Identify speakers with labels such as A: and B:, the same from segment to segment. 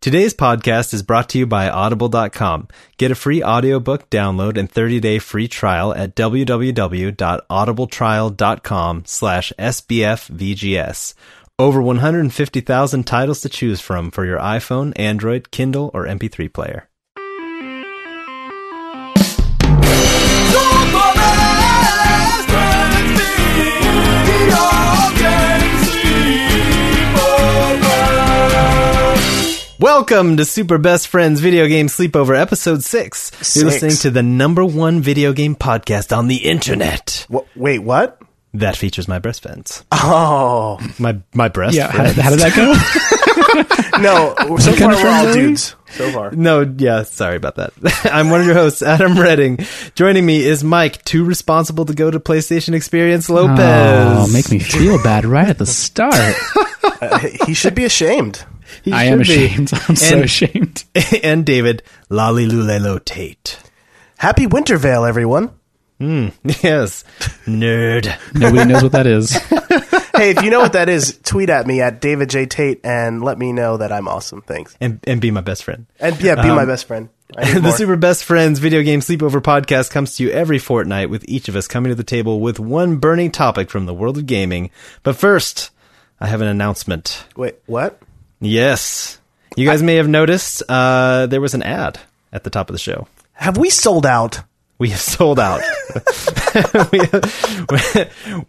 A: Today's podcast is brought to you by audible.com. Get a free audiobook download and 30-day free trial at www.audibletrial.com slash sbfvgs. Over 150,000 titles to choose from for your iPhone, Android, Kindle, or MP3 player. Welcome to Super Best Friends Video Game Sleepover Episode 6. you You're listening to the number one video game podcast on the internet.
B: Wh- wait, what?
A: That features my breast friends.
B: Oh.
A: My my breast
C: Yeah, how,
A: friends.
C: how did that go?
B: No, so far
C: kind of
B: we're all
C: friendly?
B: dudes. So far.
A: No, yeah, sorry about that. I'm one of your hosts, Adam Redding. Joining me is Mike, too responsible to go to PlayStation Experience Lopez.
C: oh, make me feel bad right at the start.
B: Uh, he should be ashamed.
A: He
C: I am
A: be.
C: ashamed. I'm so
A: And-
C: ashamed.
A: and David Lalilulelo Tate.
B: Happy Wintervale, everyone. Hmm.
A: Yes, nerd.
C: Nobody knows what that is.
B: Hey, if you know what that is, tweet at me at David J. Tate and let me know that I'm awesome. Thanks.
A: And and be my best friend.
B: And yeah, be my um, best friend.
A: The
B: more.
A: Super Best Friends Video Game Sleepover podcast comes to you every fortnight with each of us coming to the table with one burning topic from the world of gaming. But first, I have an announcement.
B: Wait, what?
A: Yes. You guys may have noticed uh, there was an ad at the top of the show.
B: Have we sold out?
A: We have sold out. We-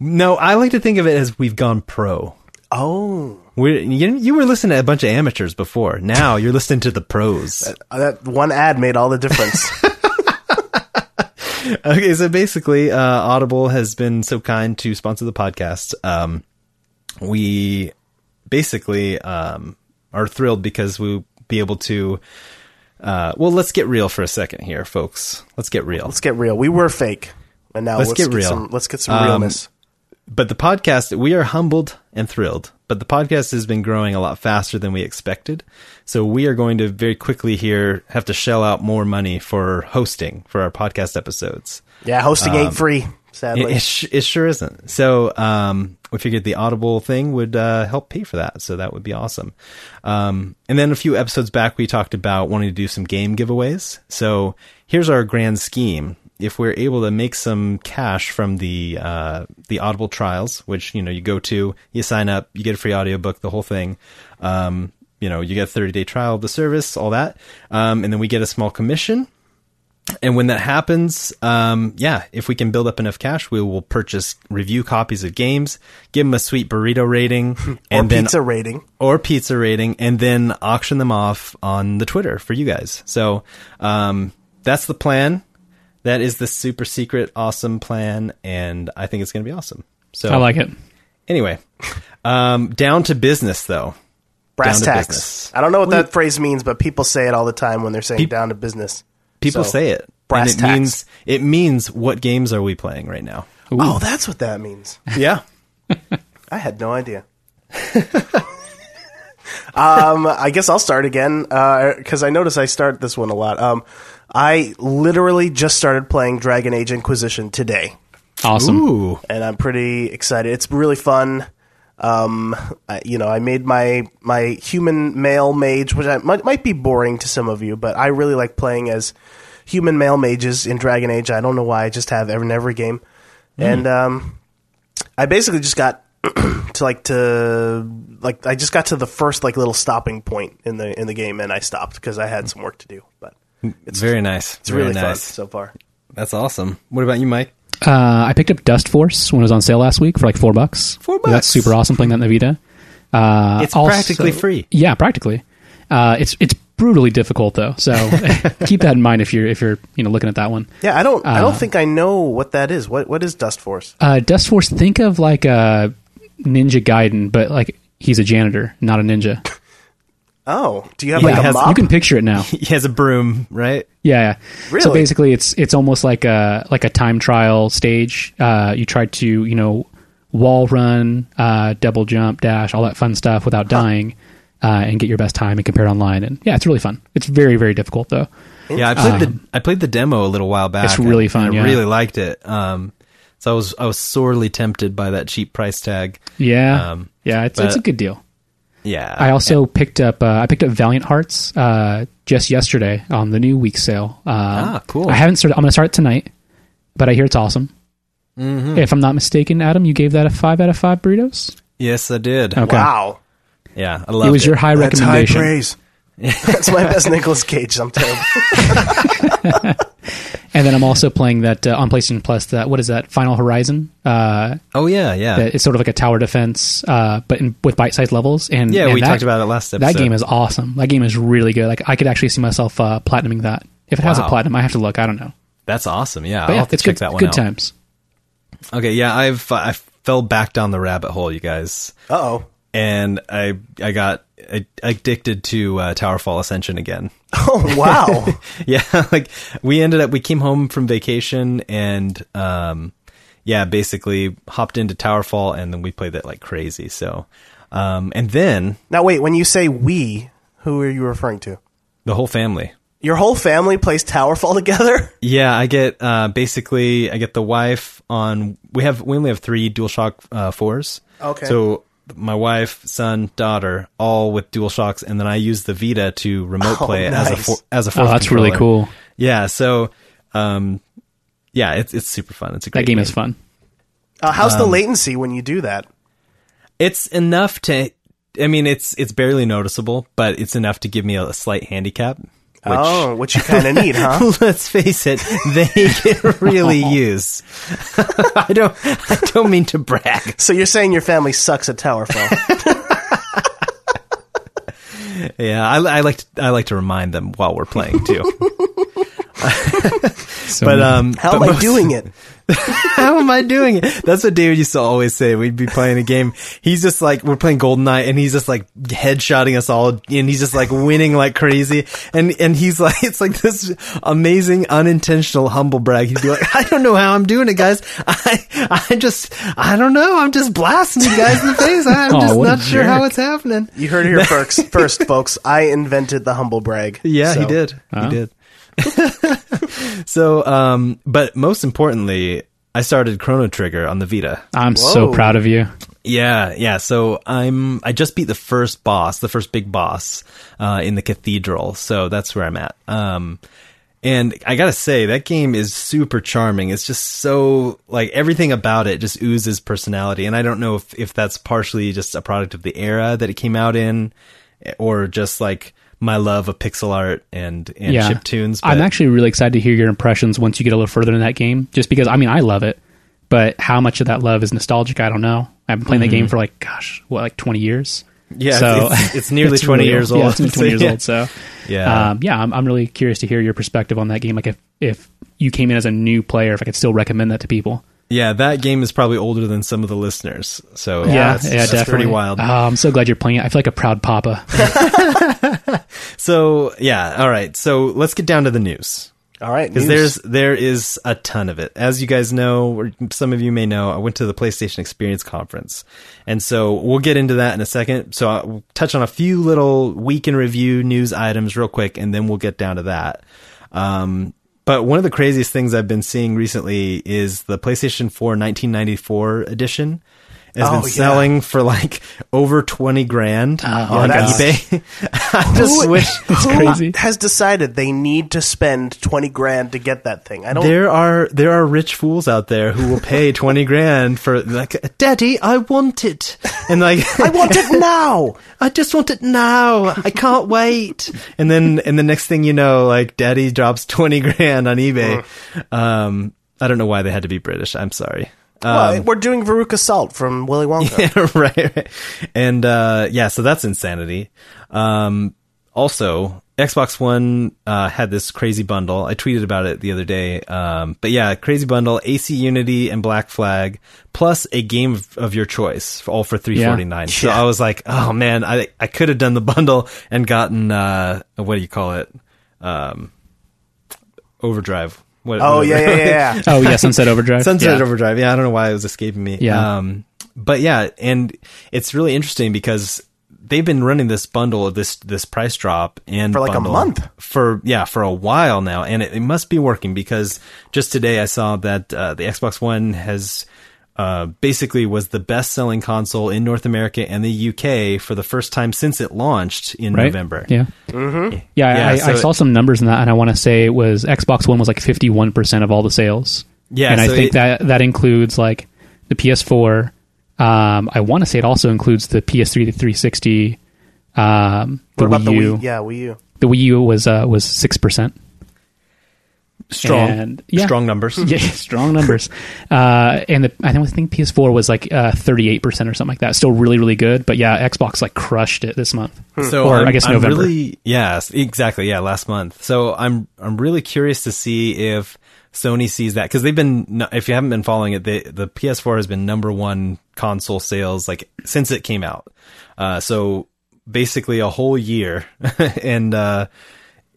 A: no, I like to think of it as we've gone pro.
B: Oh,
A: we you, you were listening to a bunch of amateurs before. Now you're listening to the pros.
B: uh, that one ad made all the difference.
A: Okay, so basically, uh, Audible has been so kind to sponsor the podcast. Um, we basically um, are thrilled because we'll be able to. Uh, well, let's get real for a second here, folks. Let's get real.
B: let's get real. We were fake, and now
A: Let's
B: let's,
A: get
B: get,
A: real.
B: Some, let's get some
A: Um,
B: realness.
A: but the podcast, we are humbled and thrilled. But the podcast has been growing a lot faster than we expected. So we are going to very quickly here have to shell out more money for hosting for our podcast episodes.
B: Yeah, hosting ain't free.
A: It,
B: Sadly,
A: it, sh- it sure isn't. So um, we figured the Audible thing would uh, help pay for that. So that would be awesome. Um, and then a few episodes back, we talked about wanting to do some game giveaways. So here's our grand scheme. If we're able to make some cash from the uh, the Audible trials, which you know you go to, you sign up, you get a free audiobook, the whole thing. Um, you know, you get a 30 day trial of the service, all that, um, and then we get a small commission and when that happens, um, yeah, if we can build up enough cash, we will purchase review copies of games, give them a sweet burrito rating,
B: or
A: and then
B: pizza rating.
A: or pizza rating, and then auction them off on the Twitter for you guys. So um, that's the plan. That is the super secret, awesome plan, and I think it's going to be awesome. So
C: I like it.
A: Anyway, um, down to business though.
B: Brass tacks. I don't know what that phrase means, but people say it all the time when they're saying
A: Peop-
B: down to business.
A: People
B: So,
A: say it.
B: brass
A: and it
B: tacks.
A: means it means what games are we playing right now?
B: Oh, that's what that means.
A: Yeah.
B: I had no idea. um, I guess I'll start again because I notice I start this one a lot. Um, I literally just started playing Dragon Age Inquisition today,
C: Awesome.
A: Ooh.
B: and I'm pretty excited. It's really fun. Um, I, you know, I made my my human male mage, which I, might might be boring to some of you, but I really like playing as human male mages in Dragon Age. I don't know why. I just have every in every game, and um, I basically just got to like to like I just got to the first like little stopping point in the in the game, and I stopped because I had some work to do. But
A: It's very nice.
B: it's really fun
A: nice.
B: so far.
A: That's awesome. What about you, Mike?
C: Uh, I picked up Dustforce when it was on sale last week for like four bucks.
A: Four
C: That's
A: bucks.
C: super awesome playing that in the Vita. Uh,
A: It's
C: also-
A: practically free.
C: Yeah, practically. Uh, it's it's brutally difficult though, so keep that in mind if you're if you're you know looking at that one.
B: Yeah, I don't I don't
C: Uh,
B: think I know what that is. What what is Dustforce?
C: Uh, Dustforce, think of like a Ninja Gaiden, but like he's a janitor, not a ninja.
B: Oh, do you have
C: Yeah,
B: like a
A: has-
B: mop?
C: you can picture it now.
A: He has a broom, right?
C: Yeah, yeah. So basically, it's it's almost like a like a time trial stage. Uh, you try to you know wall run, uh, double jump, dash, all that fun stuff without dying, uh, and get your best time and compare it online. And yeah, it's really fun. It's very very difficult though.
A: Yeah, I played the I played the demo a little while back.
C: It's really fun,
A: I
C: yeah.
A: really liked it. Um, so I was I was sorely tempted by that cheap price tag.
C: Yeah,
A: Um,
C: yeah. It's
A: but-
C: it's a good deal.
A: Yeah.
C: I also picked up uh, I picked up Valiant Hearts uh, just yesterday on the new week sale. Um,
A: Ah, cool.
C: I haven't started. I'm going to start it tonight, but I hear it's awesome.
A: Mm-hmm.
C: If I'm not mistaken, Adam, you gave that a five out of five burritos.
A: yes, I did.
C: Okay.
B: Wow.
A: Yeah, I love
C: It was your high
B: That's high
C: recommendation.
B: praise. That's my best Nicolas Cage. I'm terrible.
C: And then I'm also playing that uh, on PlayStation Plus. That what is that? Final Horizon. Uh,
A: Oh yeah, yeah.
C: that it's sort of like a tower defense, uh, but in, with bite-sized levels. And
A: yeah,
C: and
A: we
C: that-
A: talked about it last episode.
C: That game is awesome. That game is really good. Like I could actually see myself uh, platinuming that. If it has a platinum, I have to look. I don't know.
A: That's awesome. Yeah,
C: But
A: I'll
C: yeah,
A: have to
C: it's
A: check
C: good,
A: that one
C: good
A: out.
C: times.
A: Okay, yeah, I've I fell back down the rabbit hole, you guys,
B: Uh oh.
A: and I I got a- addicted to uh, Towerfall Ascension again.
B: Oh wow.
A: yeah, like we ended up we came home from vacation and um yeah, basically hopped into Towerfall and then we played that like crazy. So um and then
B: now wait, when you say we, who are you referring to?
A: the whole family.
B: Your whole family plays Towerfall together?
A: Yeah, I get uh basically I get the wife on we have we only have 3 DualShock uh 4s.
B: Okay.
A: So my wife, son, daughter, all with Dual Shocks, and then I use the Vita to remote
B: Oh,
A: play it as a
B: nice.
A: four, as a
C: Oh,
A: fourth
C: that's really cool.
A: Yeah, so um yeah, it's it's super fun. It's a great
C: That game is fun.
B: Uh, how's
A: Um,
B: the latency when you do that?
A: It's enough to. I mean, it's it's barely noticeable, but it's enough to give me a, slight handicap. Which,
B: oh, which you kind of need, huh?
A: let's face it, they can really use. I don't. I don't mean to brag.
B: So you're saying your family sucks at Towerfall?
A: Yeah, I, I like to. I like to remind them while we're playing too.
C: So,
A: But um,
B: How
A: but
B: am I doing it?
A: How am I doing it? That's what David used to always say. We'd be playing a game. He's just like, we're playing Goldeneye and he's just like headshotting us all and he's just like winning like crazy. And, and he's like, it's like this amazing unintentional humble brag. He'd be like, I don't know how I'm doing it, guys. I, I just, I don't know. I'm just blasting you guys in the face. I'm
C: Aw,
A: just not sure how it's happening.
B: You heard it here first, first, folks. I invented the humble brag.
A: Yeah, he
B: So-
A: did.
C: Oh.
A: He did. so, um, but most importantly, I started Chrono Trigger on the Vita.
C: I'm so proud of you.
A: Yeah, yeah. So I'm I just beat the first boss, the first big boss, uh, in the cathedral. So that's where I'm at. Um, and I gotta say that game is super charming. It's just so like everything about it just oozes personality. And I don't know if if that's partially just a product of the era that it came out in, or just like my love of pixel art and and
C: yeah.
A: chip tunes.
C: I'm actually really excited to hear your impressions once you get a little further in that game. Just because, I mean, I love it, but how much of that love is nostalgic, I don't know. I've been playing that game for like, gosh, what, like 20 years?
A: Mm-hmm. Yeah,
C: so
A: it's- it's nearly 20
C: really
A: years
C: Yeah,
A: old.
C: it's nearly 20 years
A: Yeah.
C: old. So,
A: Yeah.
C: um, yeah, I'm, I'm really curious to hear your perspective on that game. Like, if if you came in as a new player, if I could still recommend that to people.
A: yeah, that game is probably older than some of the listeners. So
C: Yeah,
A: that's,
C: yeah,
A: that's
C: definitely.
A: pretty wild.
C: Oh, I'm so glad you're playing it. I feel like a proud papa.
A: So yeah, all right. So let's get down to the news
B: All right,
A: because there's there is a ton of it. As you guys know, or some of you may know, I went to the PlayStation Experience conference, and so we'll get into that in a second. So I'll touch on a few little week in review news items real quick, and then we'll get down to that. Um, but one of the craziest things I've been seeing recently is the PlayStation 4 1994 edition has
B: Oh,
A: been
B: yeah.
A: selling for like over 20 grand on
B: that's-
A: eBay. I just
B: Who-
A: wish
C: It's
B: Who
C: crazy.
B: has decided they need to spend twenty grand to get that thing? I don't.
A: there are there are rich fools out there who will pay 20 grand for like daddy I want it and like
B: I want it now.
A: I just want it now. I can't wait. And then, and the next thing you know, like daddy drops 20 grand on eBay. Um, I don't know why they had to be British. I'm sorry.
B: Well,
A: Um,
B: we're doing Veruca Salt from Willy Wonka.
A: yeah, right, right. And, uh, yeah, so that's insanity. Um, also, Xbox One, uh, had this crazy bundle. I tweeted about it the other day. Um, but yeah, crazy bundle, AC Unity and Black Flag, plus a game of, of your choice, all for 349 So
B: Yeah.
A: I was like, oh man, I, I could have done the bundle and gotten, uh, what do you call it? Um, overdrive. What,
B: Oh
A: whatever.
B: yeah, yeah, yeah. yeah.
C: Oh, yeah, Sunset Overdrive.
A: Sunset
C: yeah.
A: Overdrive. Yeah, I don't know why it was escaping me.
C: Yeah.
A: Um, but yeah, and it's really interesting because they've been running this bundle, this this price drop and
B: For like a month.
A: for yeah for a while now, and it, it must be working because just today I saw that uh, the Xbox One has uh, basically was the best selling console in North America and the UK for the first time since it launched in
C: right?
A: November.
C: Yeah. Mm-hmm. Yeah,
A: Yeah,
C: I,
A: so
C: I saw
A: it-
C: some numbers in that, and I want to say it was Xbox One was like 51% of all the sales.
A: Yeah,
C: and I think
A: it-
C: that that includes like the PS4. Um, I want to say it also includes the PS3 to 360. Um, the
B: What about
C: Wii
B: the
C: U.
B: Wii? Yeah, Wii U.
C: The Wii U was uh, was six percent.
A: Strong,
C: And- yeah.
A: strong numbers.
C: Yeah, strong numbers. Uh, and the, I don't think PS4 was like thirty eight percent or something like that. Still really really good. But yeah, Xbox like crushed it this month.
A: So
C: Or,
A: I'm,
C: I guess
A: I'm
C: November.
A: really, yes, exactly. Yeah, last month. So I'm I'm really curious to see if Sony sees that because they've been. If you haven't been following it, they, the PS4 has been number one console sales like since it came out. Uh, so basically a whole year, and uh,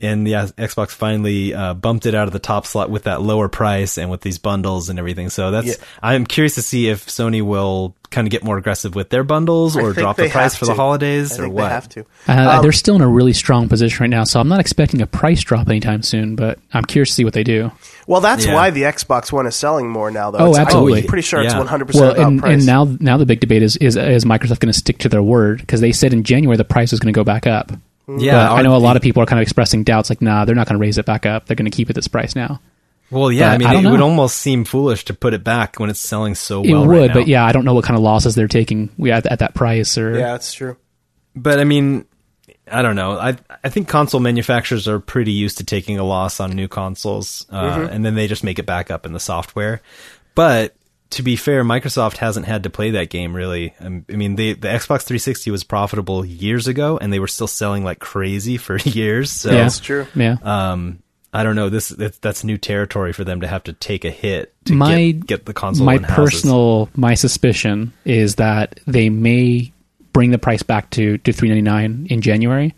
A: and the Xbox finally uh, bumped it out of the top slot with that lower price and with these bundles and everything. So that's
B: Yeah.
A: I'm curious to see if Sony will kind of get more aggressive with their bundles or drop the price
B: have
A: for the holidays
B: I
A: or
B: think
A: what.
B: they have to.
C: Uh,
B: Um,
C: they're still in a really strong position right now, so I'm not expecting a price drop anytime soon. But I'm curious to see what they do.
B: Well, that's
A: Yeah.
B: why the Xbox One is selling more now, though.
C: Oh,
B: It's-
C: absolutely.
B: I'm pretty sure it's
A: Yeah.
B: 100 percent
C: Well,
B: about
C: and,
B: price.
C: and now now the big debate is is is Microsoft going to stick to their word because they said in January the price was going to go back up.
A: Yeah,
C: But I know a lot of people are kind of expressing doubts, like, nah, they're not going to raise it back up. They're going to keep it at this price now.
A: Well, yeah,
C: But
A: I mean,
C: I don't
A: it would almost seem foolish to put it back when it's selling so well.
C: It would,
A: right
C: but yeah, I don't know what kind of losses they're taking at, at that price. Or
B: yeah, that's true.
A: But I mean, I don't know. I I think console manufacturers are pretty used to taking a loss on new consoles, uh,
C: Mm-hmm.
A: and then they just make it back up in the software. But to be fair, Microsoft hasn't had to play that game really. Um, I mean, the the Xbox 360 was profitable years ago, and they were still selling like crazy for years. So
C: yeah,
B: That's true.
C: Yeah,
A: um, I don't know. This that's, that's new territory for them to have to take a hit to
C: My-
A: get, get the console.
C: my
A: in houses.
C: personal my suspicion is that they may bring the price back to to 399 in January,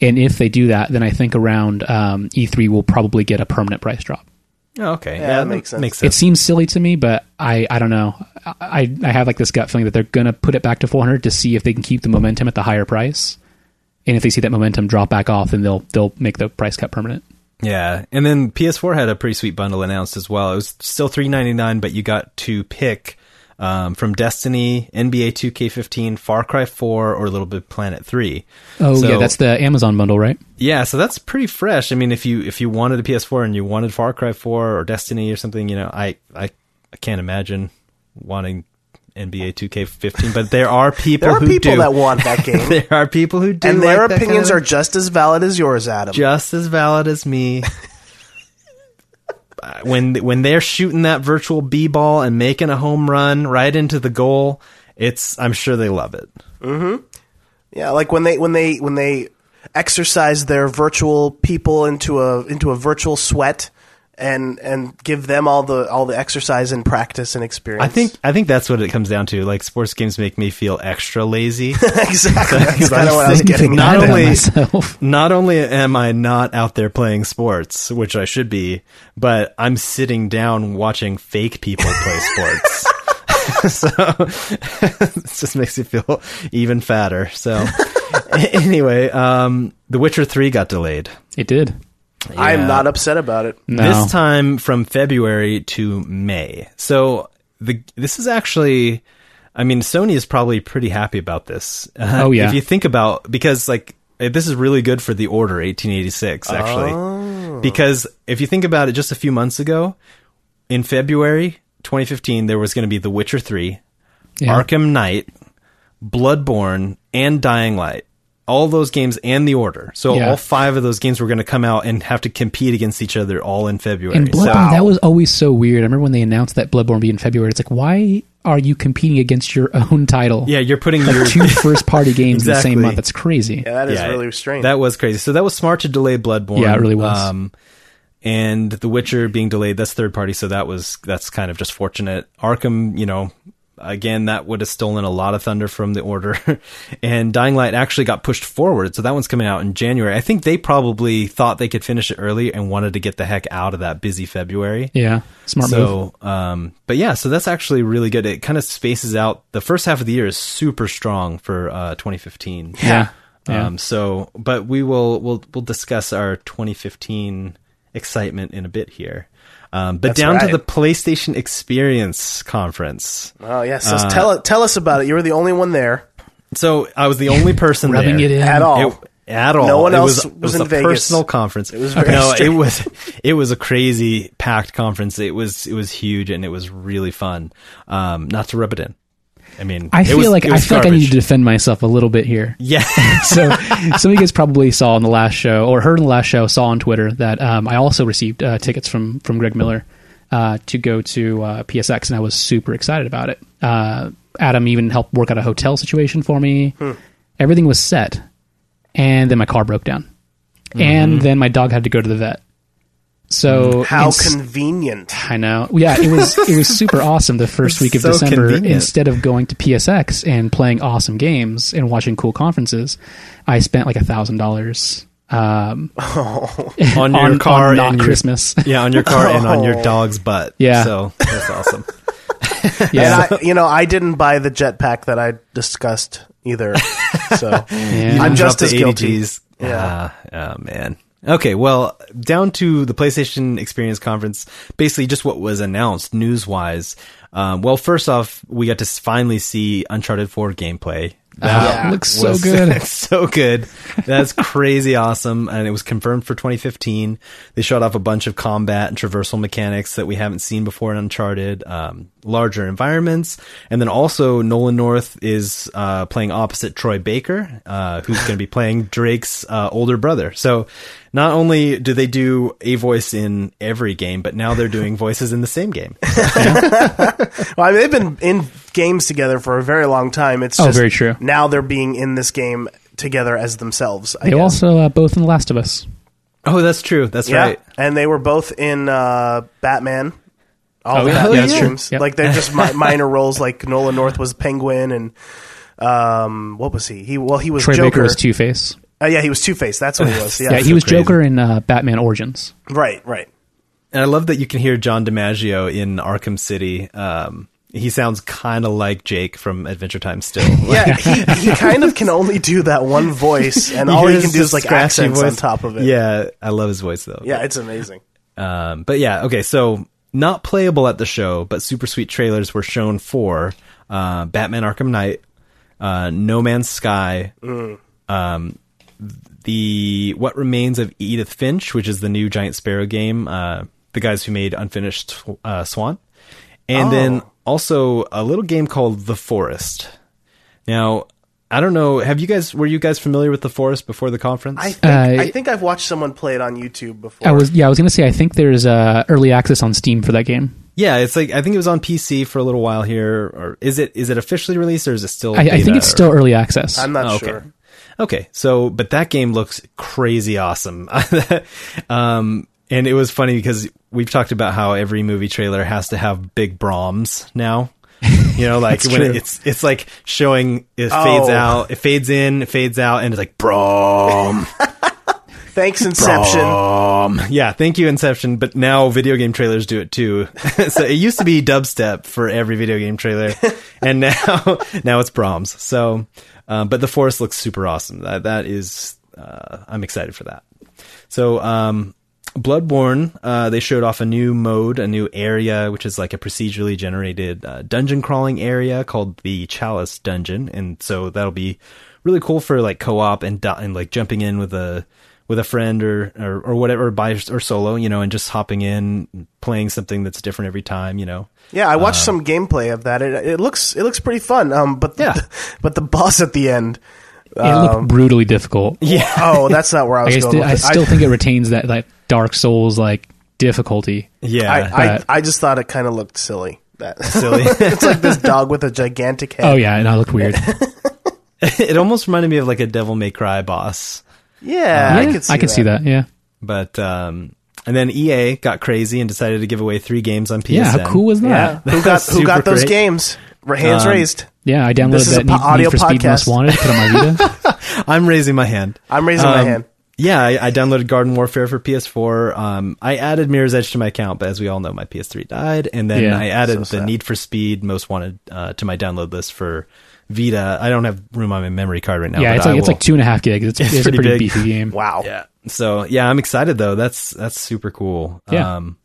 C: and if they do that, then I think around um, E3 will probably get a permanent price drop.
A: Oh, okay,
B: Yeah, that makes sense.
A: Makes
C: It seems silly to me, but I, I don't know. I, I have like this gut feeling that they're gonna put it back to 400 to see if they can keep the momentum at the higher price, and if they see that momentum drop back off, then they'll they'll make the price cut permanent.
A: Yeah, and then PS4 had a pretty sweet bundle announced as well. It was still three ninety nine, but you got to pick um, from Destiny, NBA Two K fifteen, Far Cry Four, or Little Big Planet Three.
C: Oh
A: So-
C: yeah, that's the Amazon bundle, right?
A: Yeah, so that's pretty fresh. I mean, if you if you wanted a PS4 and you wanted Far Cry Four or Destiny or something, you know, I I, I can't imagine wanting NBA Two K fifteen, but there are people
B: There are
A: who
B: people
A: do.
B: that want that game,
A: there are people who do,
B: and their
A: like that kind of
B: opinions are just as valid as yours, Adam.
A: just as valid as me. Uh, when when they're shooting that virtual b ball and making a home run right into the goal, it's I'm sure they love it.
B: Yeah, like when they when they when they exercise their virtual people into a into a virtual sweat and and give them all the all the exercise and practice and experience.
A: I think I think that's what it comes down to. Like sports games make me feel extra lazy.
B: exactly. That's kind of what I was getting
A: not only-
C: myself.
A: Not only am I not out there playing sports, which I should be, but I'm sitting down watching fake people play sports. so it just makes me feel even fatter. So anyway, um, The Witcher 3 got delayed.
C: It did.
B: I am not upset about it.
C: No.
A: This time from February to May. So the this is actually I mean Sony is probably pretty happy about this. Uh,
C: Oh, yeah.
A: If you think about because like this is really good for the order 1886 actually. Because if you think about it just a few months ago in February 2015 there was going to be The Witcher 3,
C: Yeah.
A: Arkham Knight, Bloodborne, and Dying Light. All those games and the order. So
C: Yeah.
A: all five of those games were going to come out and have to compete against each other all in February.
C: And
A: So-
C: Bloodborne, that was always so weird. I remember when they announced that Bloodborne would be in February. It's like, why are you competing against your own title?
A: yeah, you're putting your
C: two first party games in the same month. That's crazy.
B: Yeah, that is
A: Yeah,
B: really strange.
A: That was crazy. So that was smart to delay Bloodborne.
C: Yeah, it really was.
A: Um, and The Witcher being delayed, that's third party, so that was that's kind of just fortunate. Arkham, you know, again, that would have stolen a lot of thunder from the order. and Dying Light actually got pushed forward, so that one's coming out in January. I think they probably thought they could finish it early and wanted to get the heck out of that busy February.
C: Yeah, smart move.
A: Um, but yeah, so that's actually really good. It kind of spaces out. The first half of the year is super strong for uh, 2015.
C: Yeah. Yeah.
A: Um, so, but we will we'll we'll discuss our 2015 excitement in a bit here. Um, but
B: That's
A: down to the PlayStation Experience conference.
B: Oh yes. So
A: Uh,
B: tell tell us about it. You were the only one there
A: So I was the only person
C: Rubbing
A: there.
C: it in.
B: at all.
A: It- at all.
B: No one
A: it
B: else
A: was, it
B: was
A: was
B: in
A: a
B: Vegas.
A: personal conference.
B: It was very
A: no,
B: strange.
A: it was it was a crazy packed conference. It was it was huge and it was really fun. Um, not to rub it in. I mean,
C: I feel
A: was-
C: like I feel like I need to defend myself a little bit here.
A: Yeah,
C: so some of you guys probably saw on the last show or heard on the last show saw on Twitter that um, I also received uh, tickets from from Greg Miller uh, to go to uh, PSX, and I was super excited about it. Uh, Adam even helped work out a hotel situation for me. Everything was set, and then my car broke down, and then my dog had to go to the vet. So
B: How
C: ins-
B: convenient.
C: I know. Yeah, it was it was super awesome the first week of
A: So
C: December.
A: convenient.
C: Instead of going to PSX and playing awesome games and watching cool conferences, I spent like a thousand dollars um,
A: on your
C: on,
A: car
C: on not
A: and your,
C: Christmas.
A: Yeah, on your car and on
B: Oh.
A: your dog's butt.
C: Yeah.
A: so that's awesome.
C: yeah,
B: And I, you know, I didn't buy the jetpack that I discussed either. So
C: Yeah.
B: I'm just
A: the
B: as guilty. Yeah.
A: Ah, oh man. Okay, well, down to the PlayStation Experience Conference. Basically, just what was announced news wise. Um, well, first off, we got to finally see Uncharted 4 gameplay.
C: Ah, it looks so
A: was
C: good.
A: so good. That's crazy awesome. And it was confirmed for 2015. They showed off a bunch of combat and traversal mechanics that we haven't seen before in Uncharted, um, larger environments. And then also Nolan North is, uh, playing opposite Troy Baker, uh, who's going to be playing Drake's, uh, older brother. So not only do they do a voice in every game, but now they're doing voices in the same game.
B: Well, I mean, they've been in games together for a very long time. It's
C: Oh,
B: just
C: very true.
B: Now they're being in this game together as themselves. I
C: they
B: guess.
C: also uh, both in The Last of Us.
A: Oh, that's true. That's
B: yeah,
A: right.
B: and they were both in uh, Batman. All
C: Oh,
B: the
C: yeah.
B: Batman
C: Yeah, that's true. Yep.
B: Like they're just mi- minor roles. Like Nolan North was Penguin, and um, what was he? He well, he was
C: Troy
B: Joker.
C: Baker was Two Face.
B: Uh, yeah, he was Two Face. That's what he was. Yeah,
C: Yeah, he
A: so
C: was
A: crazy.
C: Joker in uh, Batman Origins.
B: right, right.
A: And I love that you can hear John DiMaggio in Arkham City. Um, he sounds kind of like Jake from Adventure Time still.
B: Yeah, he, he kind of can only do that one voice, and all he can do is like
A: scratchy
B: accents on top of it.
A: Yeah, I love his voice though.
B: yeah, it's amazing.
A: Um, but yeah, okay, so not playable at the show, but super sweet trailers were shown for uh, Batman Arkham Knight, uh, No Man's Sky, um, the What Remains of Edith Finch, which is the new Giant Sparrow game, uh, the guys who made Unfinished uh, Swan, and
B: Oh.
A: then also a little game called The Forest. Now, I don't know. Have you guys were you guys familiar with The Forest before the conference?
B: I think
C: Uh,
B: I think I've watched someone play it on YouTube before.
C: I was yeah, I was gonna say I think there's uh, early access on Steam for that game.
A: Yeah, it's like I think it was on PC for a little while here, or is it is it officially released or is it still?
C: I, I think it's
A: or-
C: still early access.
B: I'm not
A: Oh,
B: sure.
A: Okay, so but that game looks crazy awesome. um, and it was funny because we've talked about how every movie trailer has to have big Brahms now. You know, like when it, it's it's like showing it fades
B: Oh.
A: out, it fades in, it fades out, and it's like Brahm.
B: Thanks, Inception.
A: Um, yeah, thank you, Inception. But now video game trailers do it too. so it used to be dubstep for every video game trailer, and now now it's Brahms. So, um, but the forest looks super awesome. That that is, uh, I'm excited for that. So, um, Bloodborne, uh, they showed off a new mode, a new area, which is like a procedurally generated uh, dungeon crawling area called the Chalice Dungeon, and so that'll be really cool for like co-op and do- and like jumping in with a with a friend or or, or whatever, by or solo, you know, and just hopping in, playing something that's different every time, you know.
B: Yeah, I watched some gameplay of that. It, it looks it looks pretty fun. Um, but
A: Yeah.
B: the, but the boss at the end.
C: it looked brutally difficult.
A: Yeah,
B: Oh, that's not where I
C: I,
B: was
C: guess
B: going.
C: the-
B: with
C: I
B: it.
C: still think it retains that that Dark Souls like difficulty.
A: yeah,
B: I, I, I just thought it kind of looked silly. That
A: silly.
B: it's like this dog with a gigantic head.
C: Oh yeah, and I looked weird.
A: it almost reminded me of like a Devil May Cry boss.
B: Yeah, I could see
C: see that. Yeah,
A: But um, and then EA got crazy and decided to give away three games on PSN.
C: yeah. How cool was that?
B: Yeah, who got who got those
A: great.
B: games? Ra- Hands
A: Um,
B: raised.
C: Yeah, I downloaded
B: This is
C: that
B: a
C: Need,
B: po- audio
C: Need for Speed
B: podcast.
C: Most Wanted, put on my Vita.
A: I'm raising my hand.
B: I'm raising my
A: Um,
B: hand.
A: Yeah, I, I downloaded Garden Warfare for PS4. Um, I added Mirror's Edge to my account, but as we all know, my PS3 died, and then
C: Yeah,
A: I added
B: so
A: the. Need for Speed Most Wanted uh, to my download list for Vita. I don't have room on my memory card right now.
C: yeah,
A: but
C: it's like it's like two and a half gigs. It's,
A: It's
C: it's,
A: pretty
C: a pretty
A: big.
C: beefy game.
B: Wow.
A: Yeah. So yeah, I'm excited though. That's that's super cool.
C: Yeah.
A: Um,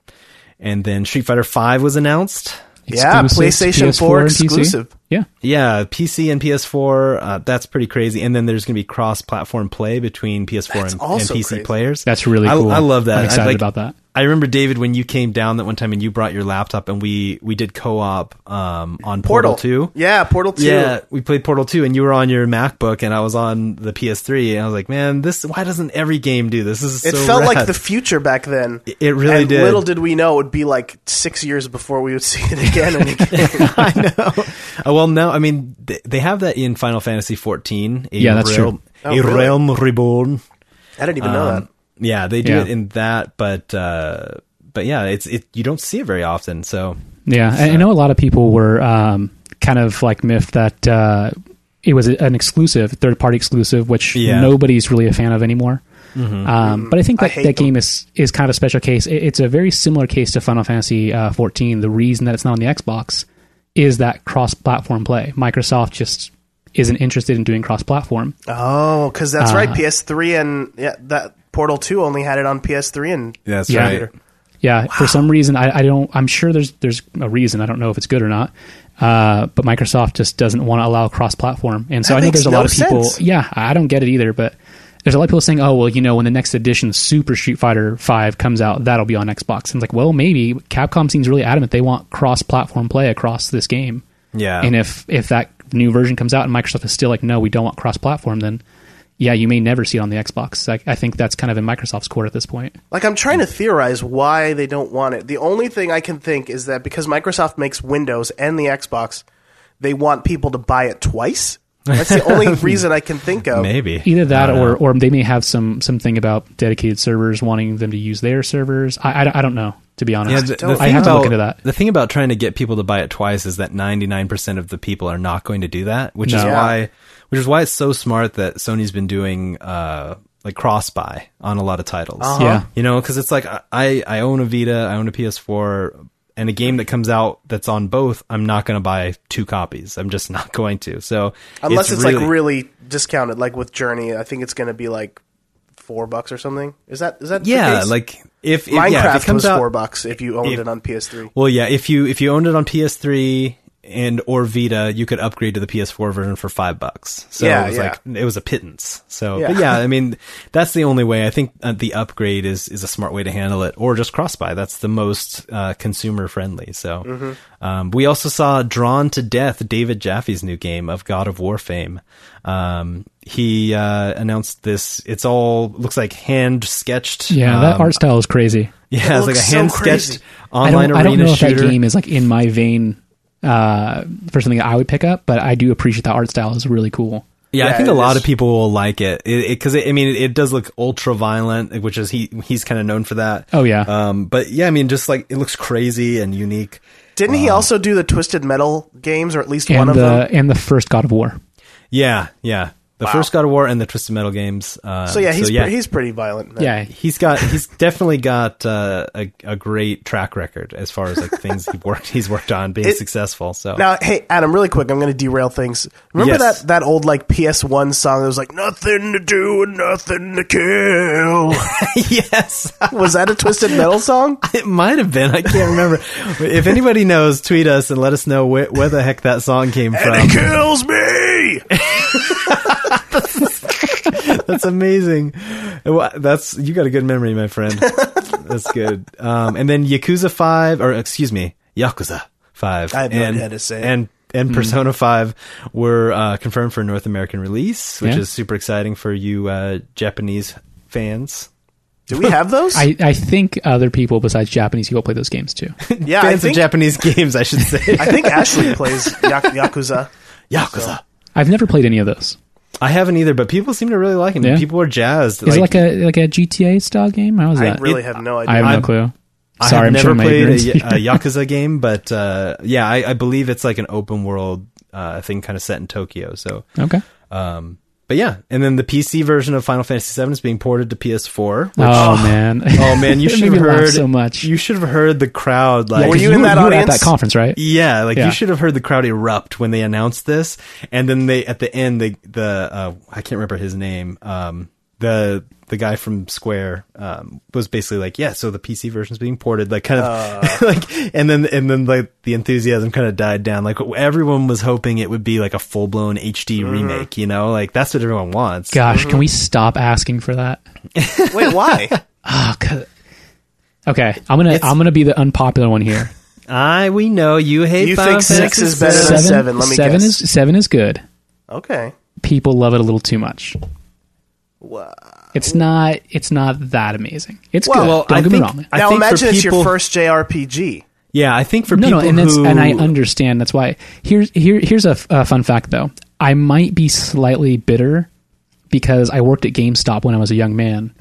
A: and then Street Fighter Five was announced.
B: Yeah, PlayStation
C: PS4
B: 4
C: and PC.
B: exclusive.
C: Yeah,
A: Yeah, PC and PS4. Uh, that's pretty crazy. And then there's going to be cross-platform play between PS4 and, and PC
B: crazy.
A: players.
C: that's really cool.
A: I, love that.
C: I'm
A: I
C: excited
A: like-
C: about that.
A: I remember David when you came down that one time and you brought your laptop and we we did co-op um, on Portal,
B: Portal
A: 2.
B: Yeah, Portal 2.
A: Yeah, we played Portal 2 and you were on your MacBook and I was on the PS3 and I was like, "Man, this why doesn't every game do this? This is
B: It
A: so
B: felt like the future back then.
A: It really
B: and
A: did.
B: Little did we know it would be like six years before we would see it again and again.
A: I know. Uh, well, no, I mean they, they have that in Final Fantasy 14. A
C: Yeah, that's
A: realm,
B: true.
A: A
B: Oh, really?
A: realm reborn.
B: I didn't even know
A: Um,
B: that.
A: Yeah, they do
C: Yeah.
A: it in that, but uh, but yeah, it's it. You don't see it very often. So
C: Yeah, and I know a lot of people were um, kind of like miffed that uh, it was an exclusive, third party exclusive, which
A: Yeah.
C: nobody's really a fan of anymore. Um, but I think that
B: hate
C: that
B: them.
C: game is is kind of a special case. It- it's a very similar case to Final Fantasy uh, 14. The reason that it's not on the Xbox is that cross platform play. Microsoft just isn't interested in doing cross platform.
B: Oh, because that's
C: Uh,
B: right. PS3 and yeah, that Portal 2 only had it on PS3 and
A: that's
C: Yeah.
A: right.
C: Yeah, for some reason I, I don't. I'm sure there's there's a reason. I don't know if it's good or not. Uh, but Microsoft just doesn't want to allow cross-platform, and so
B: That
C: I
B: think
C: there's a
B: no
C: lot of people.
B: sense.
C: Yeah, I don't get it either. But there's a lot of people saying, "Oh, well, you know, when the next edition, Super Street Fighter Five comes out, that'll be on Xbox." And it's like, well, maybe Capcom seems really adamant they want cross-platform play across this game.
A: Yeah,
C: And if if that new version comes out and Microsoft is still like, no, we don't want cross-platform, then yeah, you may never see it on the Xbox. I, I think that's kind of in Microsoft's court at this point.
B: Like I'm trying to theorize why they don't want it. The only thing I can think is that because Microsoft makes Windows and the Xbox, they want people to buy it twice. That's the only reason I can think of.
A: maybe
C: Either that, or
A: know.
C: or they may have some something about dedicated servers wanting them to use their servers. I, I, I don't know to be
A: Yeah,
C: honest.
A: the, the
C: I
A: thing
C: have to
A: about
C: look into that.
A: the thing about trying to get people to buy it twice is that 99% of the people are not going to do that, which is
C: No.
B: Yeah.
A: why which is why it's so smart that Sony's been doing uh like cross buy on a lot of titles.
B: Uh-huh.
C: Yeah,
A: You know, because it's like I I own a Vita, I own a PS4, and a game that comes out that's on both, I'm not going to buy two copies. I'm just not going to. So
B: Unless it's, like really discounted, like with Journey, I think it's going to be like four bucks or something. Is that is that the
A: yeah, like if, if
B: Minecraft
A: yeah, if
B: was
A: out,
B: four bucks if you owned
A: if-
B: it on PS3.
A: Well, yeah, if you if you owned it on PS3 and or Vita, you could upgrade to the PS4 version for five bucks. So
B: Yeah,
A: it was
B: yeah.
A: like it was a pittance. So,
B: Yeah.
A: but yeah, I mean, that's the only way. I think uh, the upgrade is is a smart way to handle it, or just cross buy. That's the most uh, consumer friendly. So,
B: Mm-hmm.
A: um, we also saw Drawn to Death, David Jaffe's new game of God of War fame. Um, he uh, announced this. It's all looks like hand sketched.
C: yeah, that
A: um,
C: art style is crazy.
A: Yeah,
B: It
A: it's like a
B: looks so
A: hand
B: crazy.
A: sketched
C: I
A: online
C: don't, I don't know if
A: shooter.
C: that game is like in my vein uh, for something that I would pick up, but I do appreciate that art style is really cool.
A: Yeah, I think a lot
B: is.
A: of people will like it because I mean, it, it does look ultra violent, which is he he's kind of known for that.
C: Oh, yeah.
A: Um, but yeah, I mean, just like it looks crazy and unique.
B: Didn't he also do the Twisted Metal games, or at least one
C: And
B: of
C: the
B: them?
C: and the first God of War.
A: Yeah, yeah. The
B: Wow.
A: first God of War and the Twisted Metal games. Uh,
B: So yeah, he's
A: yeah,
B: pre- he's pretty violent. man.
C: Yeah,
A: he's got he's definitely got uh, a a great track record as far as like things he worked he's worked on being
B: It-
A: successful. So
B: Now, hey Adam, really quick, I'm going to derail things. Remember
A: Yes.
B: that that old like PS1 song that was like "Nothing to do and nothing to kill"?
A: yes,
B: was that a Twisted Metal song?
A: it might have been. I can't remember. if anybody knows, tweet us and let us know where, where the heck that song came
B: And
A: from.
B: it kills me.
A: That's amazing. That's you got a good memory, my friend. That's good. Um, and then Yakuza Five, or excuse me, Yakuza Five.
B: I have no
A: and,
B: idea how to say it.
A: And and Persona Five were uh, confirmed for North American release, which
C: Yeah.
A: is super exciting for you uh, Japanese fans.
B: Do we have those?
C: I, I think other people besides Japanese people play those games too.
B: yeah, I
A: fans
B: think
A: of Japanese games, I should say.
B: I think Ashley plays Yak- Yakuza.
A: Yakuza.
C: I've never played any of those.
A: I haven't either, but people seem to really like him.
C: Yeah.
A: People are jazzed.
C: Is it like a like a GTA style game? How is
B: I
C: that?
B: really have no idea.
C: I have
A: I'm-
C: no clue.
A: I
C: Sorry, I'm
A: never
C: sure my
A: played a, a Yakuza game, but uh, yeah, I, I believe it's like an open world uh, thing, kind of set in Tokyo. So,
C: okay.
A: um, but yeah, and then the PC version of Final Fantasy VII is being ported to PS4. which-
C: Oh man.
A: oh man, you should have heard
C: so much.
A: You should have heard the crowd like.
B: Were you in that
C: were at that conference, right?
A: Yeah, like
C: Yeah.
A: you should have heard the crowd erupt when they announced this, and then they at the end they the uh, I can't remember his name. Um, the the guy from Square um, was basically like, yeah, so the PC version's being ported, like kind of uh. like, and then and then like the enthusiasm kind of died down. Like everyone was hoping it would be like a full blown HD mm-hmm. remake, you know, like that's what everyone wants.
C: Gosh, can mm-hmm. we stop asking for that?
B: Wait, why?
C: Ah, oh, 'cause- okay, I'm gonna I'm gonna be the unpopular one here.
A: I we know you hate.
B: You
A: Final
B: think six
A: Fantasy
B: is better than seven? Let me
C: seven
B: guess.
C: is seven is good.
B: okay.
C: People love it a little too much.
B: Wow.
C: It's not it's not that amazing. It's
B: Well,
C: good.
A: well,
C: Don't
A: I
C: get
A: think-
C: me wrong.
A: I
B: now
A: think for
B: imagine it's
A: people-
B: your first JRPG.
A: Yeah, I think for
C: no,
A: people
C: no, and that's
A: who
C: and I understand. That's why. Here's here here's a, f- a fun fact though. I might be slightly bitter because I worked at GameStop when I was a young man,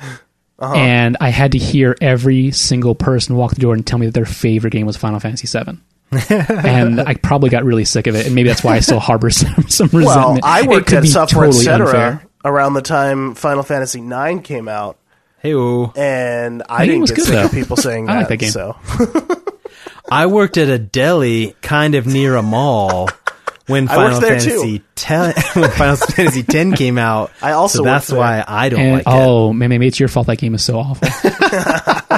B: Uh-huh.
C: and I had to hear every single person walk the door and tell me that their favorite game was Final Fantasy VII. and I probably got really sick of it, and maybe that's why I still harbor some, some
B: Well,
C: resentment.
B: I
C: It
B: worked at
C: be
B: Software
C: totally
B: Etc. around the time Final Fantasy IX came out,
A: hey,
B: and I didn't get
C: good,
B: sick of people saying
C: I
B: that.
C: like that game.
B: So
A: I worked at a deli kind of near a mall when
B: I
A: Final Fantasy ten when Final Fantasy ten came out.
B: I also
A: so that's
B: worked there.
A: why I don't
C: And
A: like it.
C: oh, man, maybe it's your fault that game is so awful.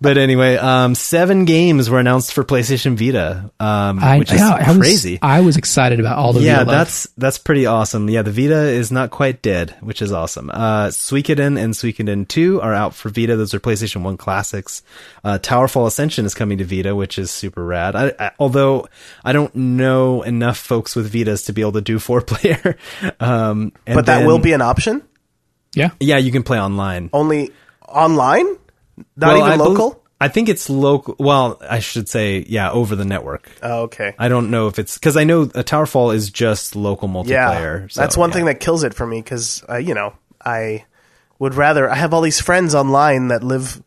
A: But anyway, um, seven games were announced for PlayStation Vita, um,
C: I,
A: which is
C: yeah, I was,
A: crazy.
C: I was excited about all the
A: yeah,
C: Vita love.
A: that's that's pretty awesome. Yeah, the Vita is not quite dead, which is awesome. Uh, Suikoden and Suikoden 2 are out for Vita. Those are PlayStation 1 classics. Uh, Towerfall Ascension is coming to Vita, which is super rad. I, I, although I don't know enough folks with Vitas to be able to do four player. um, and
B: but that
A: then-
B: will be an option
C: yeah.
A: yeah, you can play online.
B: only online, not
A: Well,
B: even
A: I bel-
B: local.
A: I think it's local. Well, I should say, yeah, over the network.
B: Oh, okay.
A: I don't know if it's because I know a Towerfall is just local
B: Yeah,
A: multiplayer. so,
B: that's one
A: yeah.
B: thing that kills it for me because uh, you know I would rather I have all these friends online that live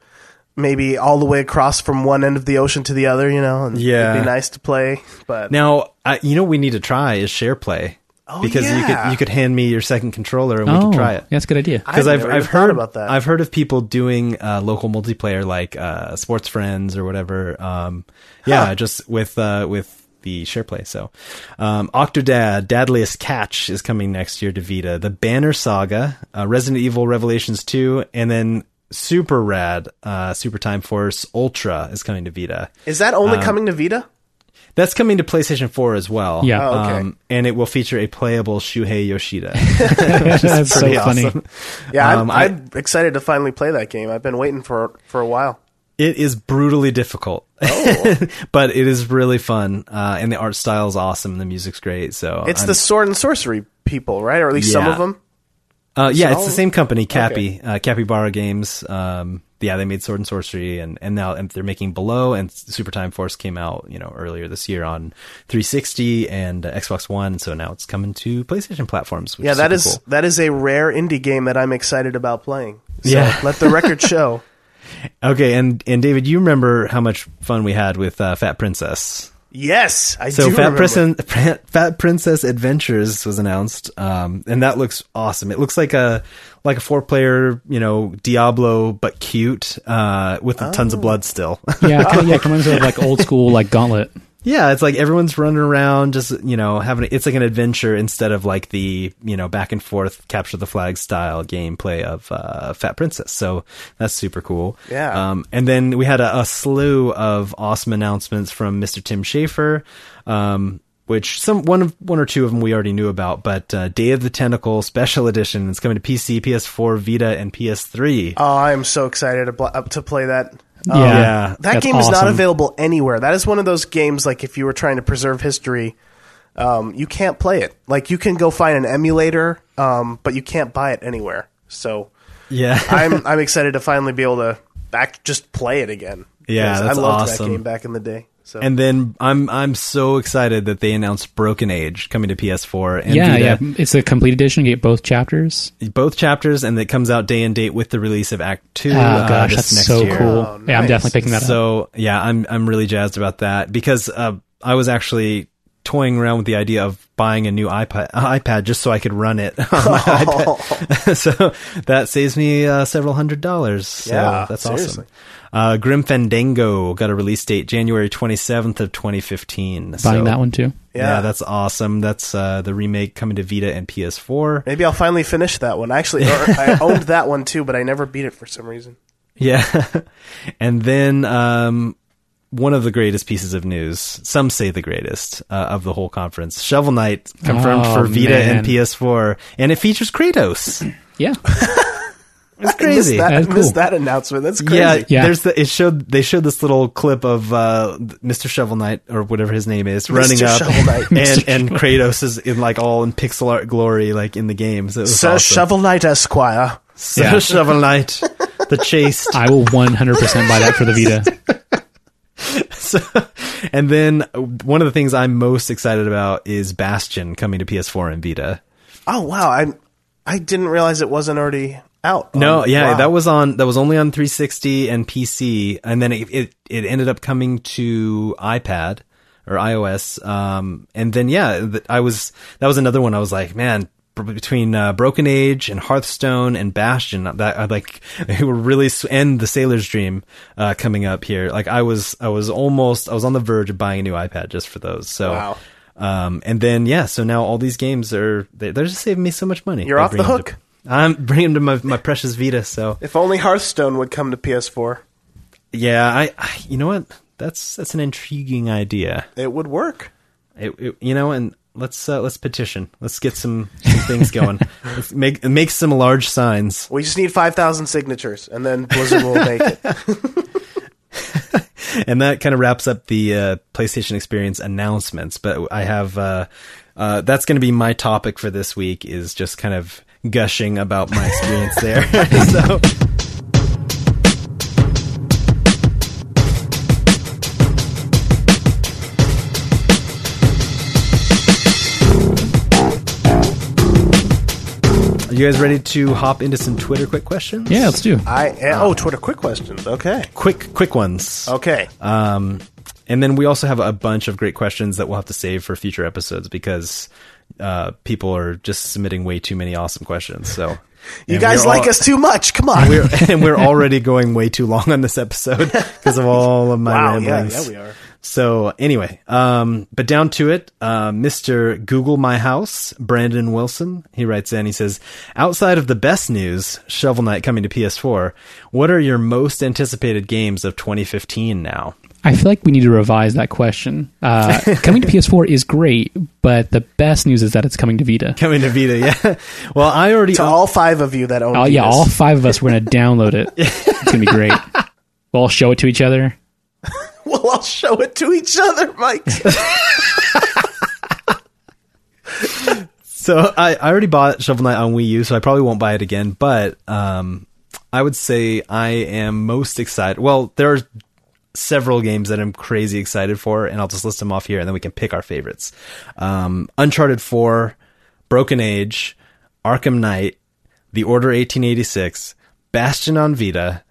B: maybe all the way across from one end of the ocean to the other. You know, and
A: Yeah.
B: it'd be nice to play. But
A: Now, I, you know, what we need to try is share play because you could you could hand me your second controller and we
C: oh,
A: could try it.
C: Yeah, that's a good idea.
A: Because
B: I've
A: I've I've heard
B: about that.
A: I've heard of people doing uh, local multiplayer like uh, Sports Friends or whatever. Um, yeah, just with uh, with the share play. So, um, Octodad, Dadliest Catch is coming next year to Vita. The Banner Saga, uh, Resident Evil Revelations two, and then super rad uh, Super Time Force Ultra is coming to Vita.
B: is that
A: Um,
B: only coming to Vita?
A: That's coming to PlayStation 4 as well.
C: Yeah.
B: Oh, okay.
A: Um, and it will feature a playable Shuhei Yoshida.
C: that's so
A: Pretty
C: funny.
B: Yeah,
A: um,
B: I'm,
A: I-
B: I'm excited to finally play that game. I've been waiting for for a while.
A: It is brutally difficult,
B: Oh.
A: but it is really fun. Uh, and the art style is awesome. and The music's great. So
B: It's
A: I'm-
B: the sword and sorcery people, right? Or at least some of them.
A: Uh, yeah,
B: so-
A: it's the same company, Cappy, uh, Capybara Games. Um, yeah, they made Sword and Sorcery, and and now and they're making Below, and Super Time Force came out, you know, earlier this year on 360 and uh, Xbox One. So now it's coming to PlayStation platforms. Which
B: Yeah,
A: is
B: that is
A: cool.
B: that is a rare indie game that I'm excited about playing. So
A: Yeah.
B: let the record show.
A: Okay, and and David, you remember how much fun we had with uh, Fat Princess?
B: Yes, I
A: So
B: do
A: Fat. Princess, Fat Princess Adventures was announced, um, and that looks awesome. It looks like a like a four player, you know, Diablo, but cute, uh, with tons of blood still.
C: Yeah, kind of, yeah, it reminds me of like old school like Gauntlet.
A: Yeah, it's like everyone's running around, just you know, having it's like an adventure instead of like the you know back and forth capture the flag style gameplay of uh, Fat Princess. So that's super cool.
B: Yeah.
A: Um, and then we had a, a slew of awesome announcements from Mr. Tim Schafer, um, which some one of one or two of them we already knew about. But uh, Day of the Tentacle Special Edition is coming to PC, PS4, Vita, and PS3.
B: Oh, I am so excited to, to play that.
C: Yeah,
A: yeah.
B: That
C: That's
B: game is not available anywhere. That is one of those games like if you were trying to preserve history, um, you can't play it. Like you can go find an emulator, um, but you can't buy it anywhere. So
A: Yeah.
B: I'm I'm excited to finally be able to back just play it again.
A: Yeah, that's
B: I loved
A: awesome.
B: that game back in the day. So
A: And then I'm I'm so excited that they announced Broken Age coming to PS4 and
C: yeah,
A: Vita.
C: yeah. It's a complete edition. You get both chapters.
A: both chapters, and it comes out day and date with the release of Act Two.
C: Oh
A: uh,
C: gosh,
A: this
C: that's
A: next
C: so
A: year.
C: cool.
B: Oh,
C: Yeah, I'm definitely picking that up.
A: So yeah, I'm I'm really jazzed about that because uh, I was actually toying around with the idea of buying a new iPad, iPad just so I could run it on my iPad. so that saves me uh, several hundred dollars. So
B: Yeah,
A: that's
B: seriously.
A: awesome. Uh, Grim Fandango got a release date January 27th of 2015.
C: Buying
A: so,
C: that one too.
A: Yeah.
B: Yeah.
A: that's awesome. That's uh, the remake coming to Vita and PS4.
B: Maybe I'll finally finish that one. Actually, I owned that one too, but I never beat it for some reason.
A: Yeah. and then um, one of the greatest pieces of news, some say the greatest uh, of the whole conference Shovel Knight confirmed
C: Oh,
A: for Vita
C: man.
A: and PS4, and it features Kratos.
C: Yeah.
A: It's
B: I missed
A: crazy.
B: that,
C: That's
B: I missed
C: cool.
B: that announcement. That's crazy.
A: Yeah,
C: Yeah.
A: There's the it showed they showed this little clip of uh, Mr. Shovel Knight or whatever his name is running up,
B: Shovel Knight.
A: and and Kratos is in like all in pixel art glory like in the game. So it was
B: Sir
A: awesome.
B: Shovel Knight Esquire.
A: Sir
C: Yeah.
A: Shovel Knight, the chaste.
C: I will 100% buy that for the Vita.
A: So, and then one of the things I'm most excited about is Bastion coming to PS4 and Vita.
B: Oh wow, I I didn't realize it wasn't already out.
A: No, yeah,
B: wow.
A: that was on that was only on 360 and PC, and then it it, it ended up coming to iPad or iOS. Um, and then yeah, th- I was that was another one. I was like, man, between uh, Broken Age and Hearthstone and Bastion, that I like they were really and the Sailor's Dream uh, coming up here. Like I was I was almost I was on the verge of buying a new iPad just for those. So.
B: Wow.
A: Um, and then yeah, so now all these games are they, they're just saving me so much money.
B: You're
A: by
B: off the hook.
A: to- I'm bringing them to my, my precious Vita. So
B: If only Hearthstone would come to PS4,
A: yeah, I, I you know what? That's that's an intriguing idea.
B: it would work.
A: It, it- you know, and let's uh, let's petition. Let's get some, some things going. Let's make make some large signs.
B: We just need five thousand signatures, and then Blizzard will make it.
A: And that kind of wraps up the uh, PlayStation Experience announcements. But I have uh, uh, that's going to be my topic for this week is just kind of gushing about my experience there. so. Are you guys ready to hop into some Twitter quick questions?
C: Yeah, let's do.
B: I oh Twitter quick questions. Okay,
A: Quick, quick ones.
B: okay.
A: Um, and then we also have a bunch of great questions that we'll have to save for future episodes because uh, people are just submitting way too many awesome questions. So
B: You
A: and
B: guys like
A: al-
B: us too much. Come on.
A: We're, and we're already going way too long on this episode because of all of my
B: wow. Yeah,
A: ramblings.
B: yeah, we are.
A: So anyway, um, but down to it, uh, Mr. Google My House, Brandon Wilson, he writes in, he says, outside of the best news, Shovel Knight coming to PS4, what are your most anticipated games of 2015 now?
C: I feel like we need to revise that question. Uh, coming to PS4 is great, but the best news is that it's coming to Vita.
A: Coming to Vita, yeah. Well, I already,
B: To all five of you that own.
C: Oh yeah, all five of us we're gonna download it. It's gonna be great. We'll all show it to each other.
B: Well, I'll show it to each other, Mike.
A: so I, I already bought Shovel Knight on Wii U, so I probably won't buy it again, but, um, I would say I am most excited. Well, there are several games that I'm crazy excited for, and I'll just list them off here, and then we can pick our favorites. Um, Uncharted 4, Broken Age, Arkham Knight, The Order 1886, Bastion on Vita,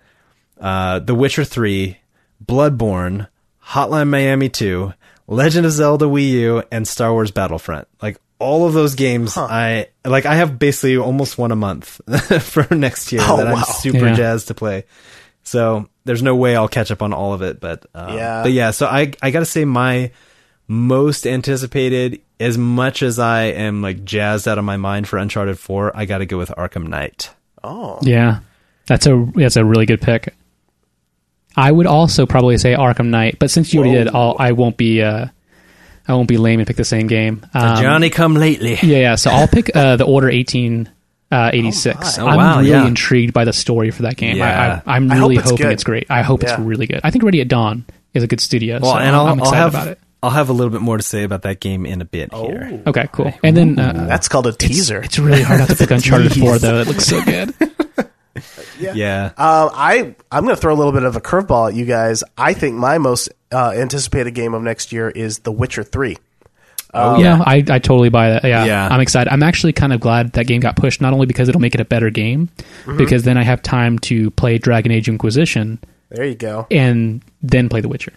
A: uh, The Witcher 3, Bloodborne, Hotline Miami 2, Legend of Zelda Wii U, and Star Wars Battlefront. Like all of those games, I like. I have basically almost one a month for next year
B: Oh,
A: that
B: wow.
A: I'm super
C: Yeah.
A: jazzed to play. So there's no way I'll catch up on all of it, but um,
B: Yeah.
A: but yeah. So I I gotta say my most anticipated, as much as I am like jazzed out of my mind for Uncharted 4, I gotta go with Arkham Knight.
B: Oh,
C: Yeah, that's a that's a really good pick. I would also probably say Arkham Knight, but since you already did, I'll, I won't be uh, I won't be lame and pick the same game. Um,
A: Johnny come lately.
C: Yeah, yeah. So I'll pick uh, the Order eighteen eighty six. uh, eighty six.
A: Oh,
C: I'm
A: wow,
C: really
A: yeah.
C: intrigued by the story for that game.
A: Yeah.
C: I, I, I'm
B: I hope
C: really
B: it's
C: hoping
B: good.
C: it's great. I hope
B: Yeah.
C: it's really good. I think Ready at Dawn is a good studio.
A: Well,
C: so
A: and
C: I'm,
A: I'll,
C: I'm
A: I'll
C: excited
A: have
C: about it.
A: I'll have a little bit more to say about that game in a bit here.
B: Oh.
C: Okay, cool. And then uh,
B: that's called a teaser.
C: it's really hard not to pick Uncharted Four though. It looks so good.
A: Yeah.
B: Um, I I'm going to throw a little bit of a curveball at you guys. I think my most uh, anticipated game of next year is The Witcher Three.
A: oh
C: yeah, I, I totally buy that. Yeah,
A: Yeah.
C: I'm excited. I'm actually kind of glad that game got pushed, not only because it'll make it a better game,
A: Mm-hmm.
C: because then I have time to play Dragon Age Inquisition
B: There you go.
C: and then play The Witcher.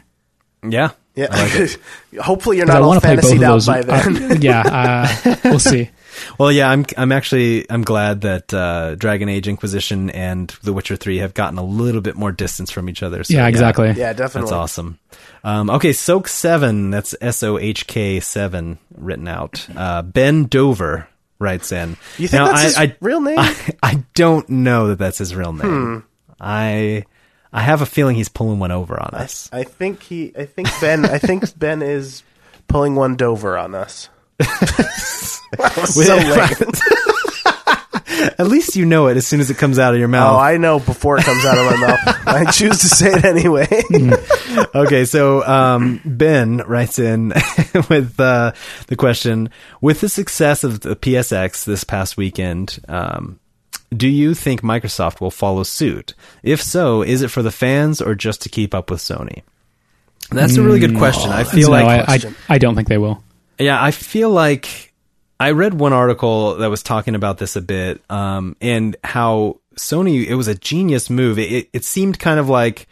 A: Yeah.
B: Yeah. Hopefully, you're not all
C: want to play both
B: fantasied out
C: those.
B: by then.
C: Uh, yeah, uh, we'll see.
A: Well, yeah, I'm I'm actually I'm glad that uh, Dragon Age Inquisition and The Witcher Three have gotten a little bit more distance from each other. So,
C: Yeah, exactly.
B: yeah, definitely.
A: That's awesome. Um, okay, Soak Seven. That's S O H K Seven written out. Uh, ben Dover writes in.
B: You think
A: Now,
B: that's his
A: I, I,
B: real name?
A: I, I don't know that that's his real name. I I have a feeling he's pulling one over on us.
B: I think he. I think Ben. I think Ben is pulling one Dover on us. That was so lame.
A: At least you know it as soon as it comes out of your mouth.
B: Oh, I know before it comes out of my mouth. I choose to say it anyway.
A: okay, so um, Ben writes in with uh, the question: With the success of the PSX this past weekend, um, do you think Microsoft will follow suit? If so, is it for the fans or just to keep up with Sony? That's a really good question. I feel
C: no,
A: like
C: I, I,
B: question.
C: I don't think they will.
A: Yeah, I feel like I read one article that was talking about this a bit, um, and how Sony it was a genius move. It, it, it seemed kind of like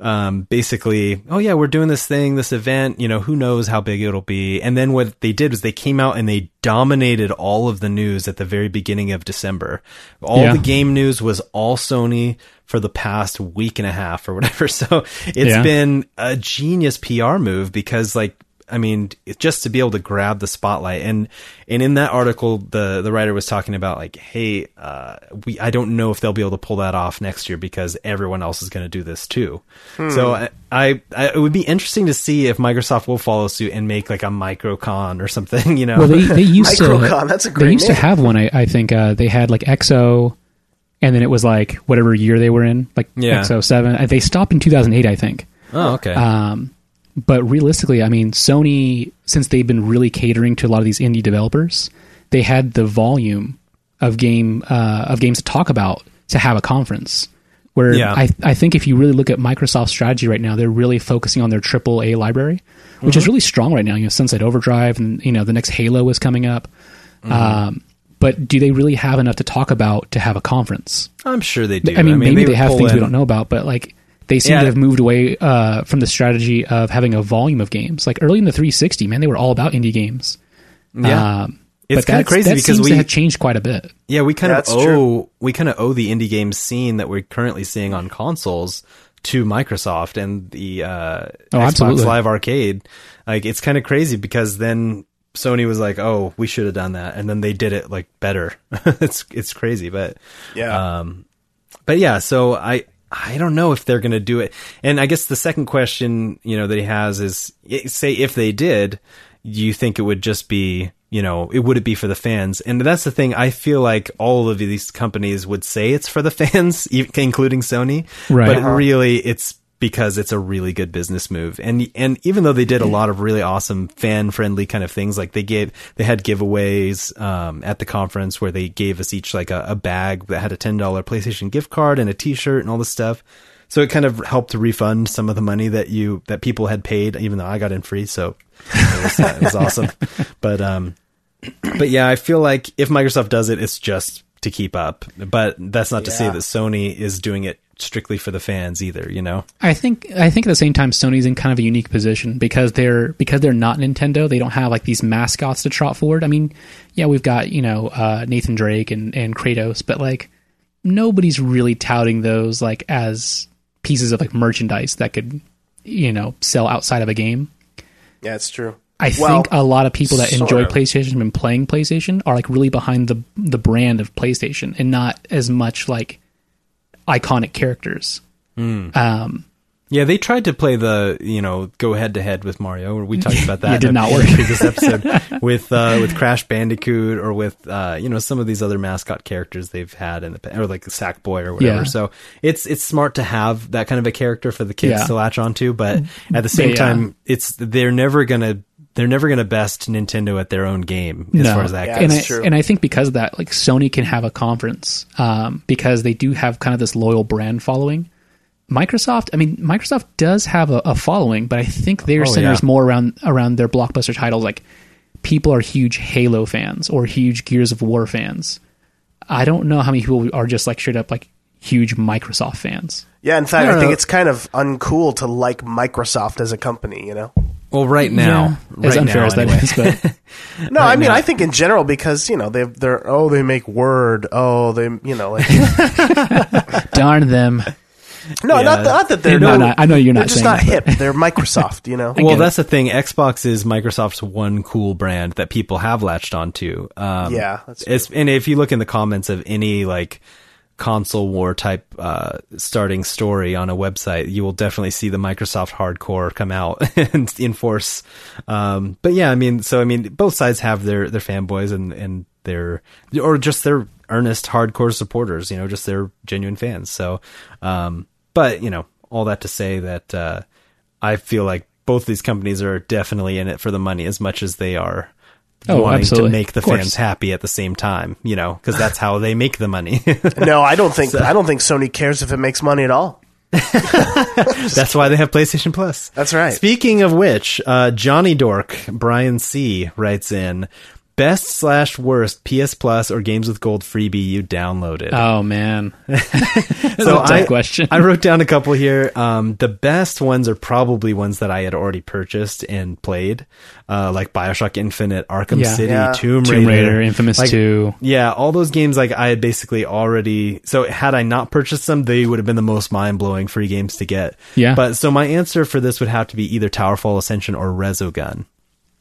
A: um, basically, oh yeah, we're doing this thing, this event. You know, who knows how big it'll be? And then what they did was they came out and they dominated all of the news at the very beginning of December. All
C: Yeah.
A: the game news was all Sony for the past week and a half or whatever. So it's
C: Yeah.
A: been a genius PR move because like I mean, just to be able to grab the spotlight and and in that article, the the writer was talking about like, hey, uh, we I don't know if they'll be able to pull that off next year because everyone else is going to do this too. So I, I, I it would be interesting to see if Microsoft will follow suit and make like a microcon or something. You know,
C: Well, they, they used to.
B: Microcon, that's a great
C: They
B: great
C: used to have one. I, I think uh, they had like EXO, and then it was like whatever year they were in, like
A: Yeah.
C: EXO seven. Uh, They stopped in two thousand eight, I think.
A: oh okay,
C: Um, but realistically, I mean, Sony, since they've been really catering to a lot of these indie developers, they had the volume of game uh, of games to talk about to have a conference. Where
A: Yeah.
C: I, I think if you really look at Microsoft's strategy right now, they're really focusing on their triple A library, which is really strong right now. You know, Sunset Overdrive, and you know the next Halo is coming up. Um, but do they really have enough to talk about to have a conference?
A: I'm sure they do.
C: I mean, maybe they,
A: would
C: have things we don't know about, but like they seem
A: Yeah.
C: to have moved away uh, from the strategy of having a volume of games. Like early in the 360, man, they were all about indie games.
A: Yeah.
C: um,
A: It's
C: but
A: kinda
C: that's-
A: crazy
C: that
A: because
C: seems
A: we-
C: have changed quite a bit.
A: Yeah, we kind
B: Yeah,
A: of owe
B: true.
A: we kind of owe the indie game scene that we're currently seeing on consoles to Microsoft and the uh,
C: Oh,
A: Xbox
C: absolutely.
A: Live Arcade. Like it's kind of crazy because then Sony was like, "Oh, we should have done that," and then they did it like better. it's it's crazy, but
B: Yeah.
A: um, but yeah, so I I don't know if they're going to do it. And I guess the second question, you know, that he has is say if they did, do you think it would just be, you know, it would it be for the fans? And that's the thing. I feel like all of these companies would say it's for the fans, including Sony,
C: Right.
A: but
C: Uh-huh.
A: really it's because it's a really good business move. And and even though they did a lot of really awesome fan friendly kind of things, like they gave they had giveaways um, at the conference where they gave us each like a, a bag that had a ten dollar PlayStation gift card and a T shirt and all this stuff. So it kind of helped to refund some of the money that you that people had paid, even though I got in free. So it was, it was awesome. But um, but yeah, I feel like if Microsoft does it, it's just to keep up. But that's not to say that Sony is doing it strictly for the fans either. You know?
C: I think I think at the same time Sony's in kind of a unique position because they're because they're not Nintendo. They don't have like these mascots to trot forward. I mean, yeah, we've got you know uh, Nathan Drake and and Kratos, but like nobody's really touting those like as pieces of like merchandise that could you know sell outside of a game.
B: yeah, it's true.
C: I
B: Well,
C: think a lot of people that enjoy
B: of.
C: PlayStation and been playing PlayStation are like really behind the the brand of PlayStation and not as much like iconic characters. Um,
A: Yeah, they tried to play the you know go head to head with Mario. We talked about that.
C: It did not work.
A: previous episode with uh, with Crash Bandicoot or with uh, you know some of these other mascot characters they've had in the or like Sackboy or whatever.
C: Yeah.
A: So it's it's smart to have that kind of a character for the kids
C: Yeah.
A: to latch onto, but at the same time, it's they're never gonna they're never gonna best Nintendo at their own game as
C: no.
A: far as that
B: Yeah,
A: goes.
C: and I,
B: true.
C: and I think because of that, like Sony can have a conference um, because they do have kind of this loyal brand following. Microsoft, I mean, Microsoft does have a, a following, but I think their
A: Oh,
C: centers
A: yeah.
C: more around around their blockbuster titles. Like people are huge Halo fans or huge Gears of War fans. I don't know how many people are just like straight up like huge Microsoft fans.
B: Yeah, in fact,
A: I
B: I, think
A: know.
B: it's kind of uncool to like Microsoft as a company. You know?
A: Well, right now,
C: Yeah, as
A: right
C: unfair
A: now,
C: as that
A: anyway.
C: is, but
B: No, I mean,
A: now.
B: I think in general because you know they they're oh they make Word oh they you know like
C: darn them.
B: no
A: Yeah.
B: not, not that they're
C: No,
B: no,
C: no, I know you're
B: they're
C: not
B: just
C: saying
B: not
C: that,
B: hip. They're Microsoft. You know?
A: Well,
C: get
A: that's the thing. Xbox is Microsoft's one cool brand that people have latched onto. Um,
B: Yeah, that's
A: it's, and if you look in the comments of any like console war type uh, starting story on a website, you will definitely see the Microsoft hardcore come out and enforce. Um, but yeah, I mean, so I mean, both sides have their their fanboys and and their or just their earnest hardcore supporters. You know, just their genuine fans. So, um, but you know, all that to say that uh, I feel like both these companies are definitely in it for the money as much as they are
C: Oh,
A: wanting
C: absolutely.
A: to make the fans happy at the same time. You know, because that's how they make the money.
B: No, I don't think I don't think Sony cares if it makes money at all.
A: That's why they have PlayStation Plus.
B: That's right.
A: Speaking of which, uh, Johnny Dork Brian C writes in best slash worst PS Plus or games with gold freebie you downloaded.
C: oh man,
A: so
C: a tough
A: I,
C: question.
A: I wrote down a couple here. Um, the best ones are probably ones that I had already purchased and played, uh, like Bioshock Infinite, Arkham
C: Yeah.
A: City,
B: Yeah.
A: Tomb Raider,
C: Tomb Raider, Infamous
A: Like,
C: Two.
A: Yeah, all those games like I had basically already. So had I not purchased them, they would have been the most mind blowing free games to get.
C: Yeah.
A: But so my answer for this would have to be either Towerfall Ascension or Resogun.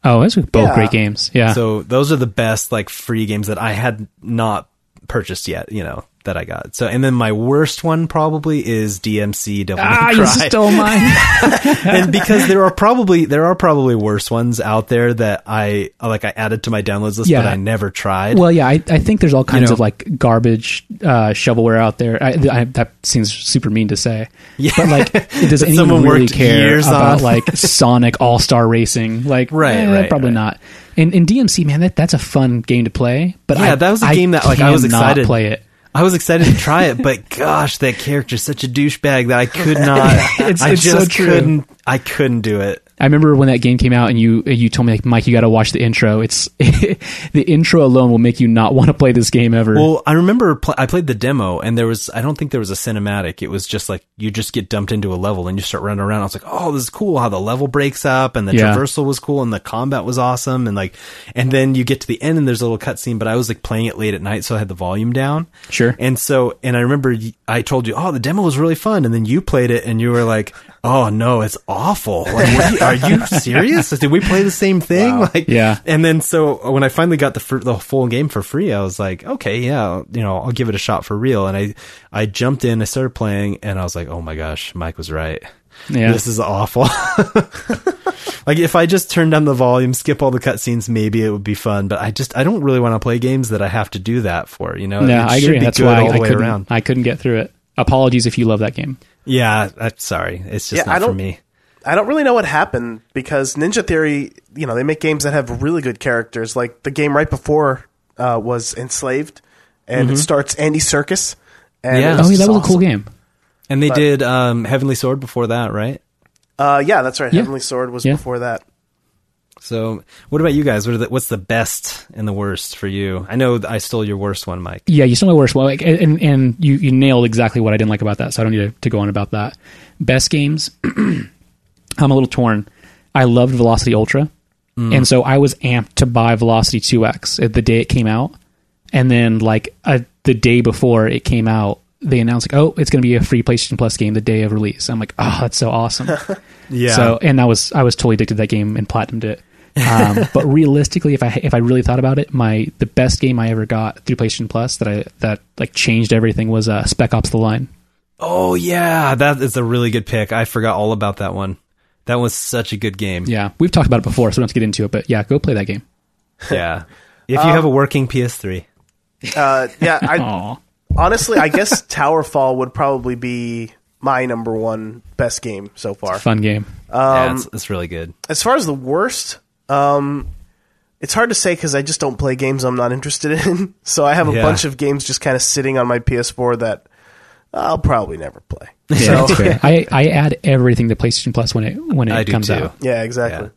C: Oh, those are both
B: Yeah.
C: great games. Yeah.
A: So those are the best like free games that I had not purchased yet. You know that I got. So and then my worst one probably is DMC Devil
C: ah,
A: May
C: you stole mine.
A: and because there are probably there are probably worse ones out there that I like I added to my downloads list,
C: Yeah.
A: but I never tried.
C: well, yeah, I, I think there's all kinds
A: know.
C: of like garbage uh, shovelware out there. I, I, that seems super mean to say.
A: Yeah.
C: But like, does anyone really care about
A: on.
C: like Sonic All Star Racing? Like,
A: Right,
C: eh,
A: right,
C: probably
A: right.
C: not. And in DMC, man, that that's a fun game to play. But
A: Yeah,
C: I,
A: that was a game that, like, I was excited.
C: Play it.
A: I was excited to try it, but gosh, that character's such a douchebag that I could not.
C: It's-
A: I
C: it's so
A: just
C: true.
A: couldn't. I couldn't do it.
C: I remember when that game came out, and you you told me like, Mike, you got to watch the intro. It's the intro alone will make you not want to play this game ever.
A: Well, I remember pl- I played the demo, and there was I don't think there was a cinematic. It was just like you just get dumped into a level and you start running around. I was like, oh, this is cool how the level breaks up, and the
C: Yeah.
A: traversal was cool, and the combat was awesome, and like, and then you get to the end and there's a little cutscene. But I was like playing it late at night, so I had the volume down.
C: Sure.
A: And so, and I remember I told you, oh, the demo was really fun, and then you played it, and you were like, oh no, it's awful. Like, what, are you serious? Did we play the same thing? Like,
C: Yeah.
A: and then so when I finally got the fr- the full game for free, I was like, okay, yeah, you know, I'll give it a shot for real. And I I jumped in, I started playing, and I was like, oh my gosh, Mike was right.
C: Yeah.
A: This is awful. like if I just turn down the volume, skip all the cutscenes, maybe it would be fun. But I just I don't really want to play games that I have to do that for. You know?
C: yeah,
A: It
C: I agree.
A: be
C: That's why
A: all the
C: I
A: way
C: couldn't.
A: around.
C: I couldn't get through it. Apologies if you love that game.
A: Yeah, I'm sorry, it's just
B: Yeah,
A: not for
B: don't-
A: me.
B: I don't really know what happened because Ninja Theory, you know, they make games that have really good characters. Like the game right before uh, was Enslaved, and it starts Andy Serkis. And
A: Yeah.
B: it
C: Oh, yeah, that was a cool game.
A: And they
B: But-
A: did um, Heavenly Sword before that, right?
B: Uh, yeah, that's right.
C: Yeah.
B: Heavenly Sword was
C: Yeah.
B: before that.
A: So, what about you guys? What are the, what's the best and the worst for you? I know I stole your worst one, Mike.
C: Yeah, you stole my worst. one, like, and and you you nailed exactly what I didn't like about that. So I don't need to, to go on about that. Best games. I'm a little torn. I loved Velocity Ultra, and so I was amped to buy Velocity 2X at the day it came out, and then like uh the day before it came out, they announced like, oh, it's going to be a free PlayStation Plus game the day of release. I'm like, oh, that's so awesome.
A: Yeah.
C: So, and I was I was totally addicted to that game and platinumed it. Um, but realistically, if I if I really thought about it, my the best game I ever got through PlayStation Plus that I that like changed everything was uh, Spec Ops: The Line.
A: oh yeah, that is a really good pick. I forgot all about that one. That was such a good game.
C: Yeah, we've talked about it before, so we don't have to get into it. But yeah, go play that game.
A: Yeah. If you have a working PS3.
B: Uh, yeah, I, honestly, I guess Towerfall would probably be my number one best game so far.
C: Fun game.
A: yeah, it's, it's really good.
B: As far as the worst, um, it's hard to say because I just don't play games I'm not interested in. So I have a
A: Yeah.
B: bunch of games just kind of sitting on my PS4 that I'll probably never play.
C: Yeah,
B: So
C: that's fair. I, I add everything to PlayStation Plus when it when it
A: I do
C: comes
A: too.
C: out.
B: yeah, exactly.
A: Yeah.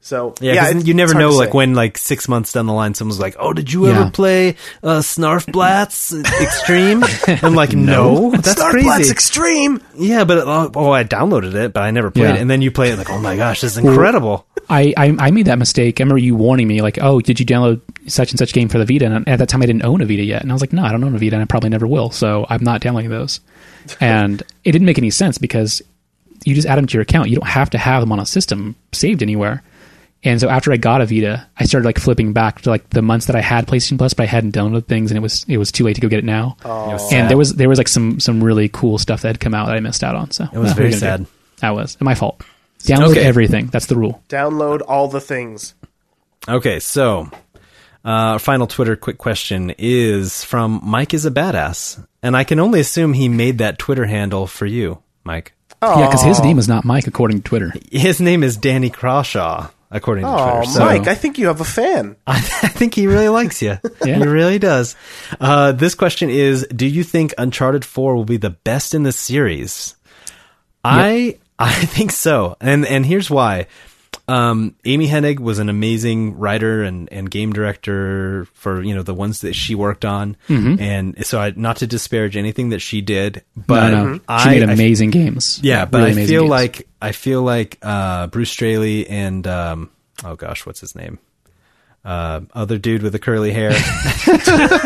B: So
A: Yeah,
B: yeah,
A: 'cause
B: it-
A: you never know, like
B: say.
A: when like six months down the line, someone's like, "Oh, did you
C: Yeah.
A: ever play uh, Snarfblatz Extreme?" I'm like, "No, that's
B: Snarf
A: crazy."
B: Blast Extreme.
A: yeah, but uh, oh, I downloaded it, but I never played
C: Yeah.
A: it. And then you play it, like, "Oh my gosh, this is incredible!"
C: I, I I made that mistake. I remember you warning me, like, "Oh, did you download such and such game for the Vita?" And at that time, I didn't own a Vita yet, and I was like, "No, I don't own a Vita, and I probably never will." So I'm not downloading those. and it didn't make any sense because you just add them to your account. You don't have to have them on a system saved anywhere. And so after I got a Vita, I started like flipping back to like the months that I had PlayStation Plus, but I hadn't downloaded things, and it was it was too late to go get it now.
A: Oh. It
C: and there was there was like some some really cool stuff that had come out that I missed out on. So
A: It was
C: what are
A: very
C: you do?
A: sad.
C: That was my fault. Download
A: Okay.
C: everything. That's the rule.
B: Download all the things.
A: Okay, so uh, our final Twitter quick question is from Mike is a badass, and I can only assume he made that Twitter handle for you, Mike.
C: Yeah, because his name is not Mike according to Twitter.
A: His name is Danny Crawshaw, according to
B: Oh,
A: Twitter. So
B: Mike, I think you have a fan.
A: I think he really likes you.
C: Yeah.
A: He really does. Uh, this question is: Do you think Uncharted Four will be the best in the series? I I think so, and and here's why. Um, Amy Hennig was an amazing writer and, and game director for you know the ones that she worked on, and so I not to disparage anything that she did, but
C: no, no.
A: I,
C: she made
A: I-
C: amazing games.
A: yeah, but
C: Really
A: I feel
C: games.
A: like I feel like uh, Bruce Straley and um, oh gosh, what's his name? Uh, other dude with the curly hair.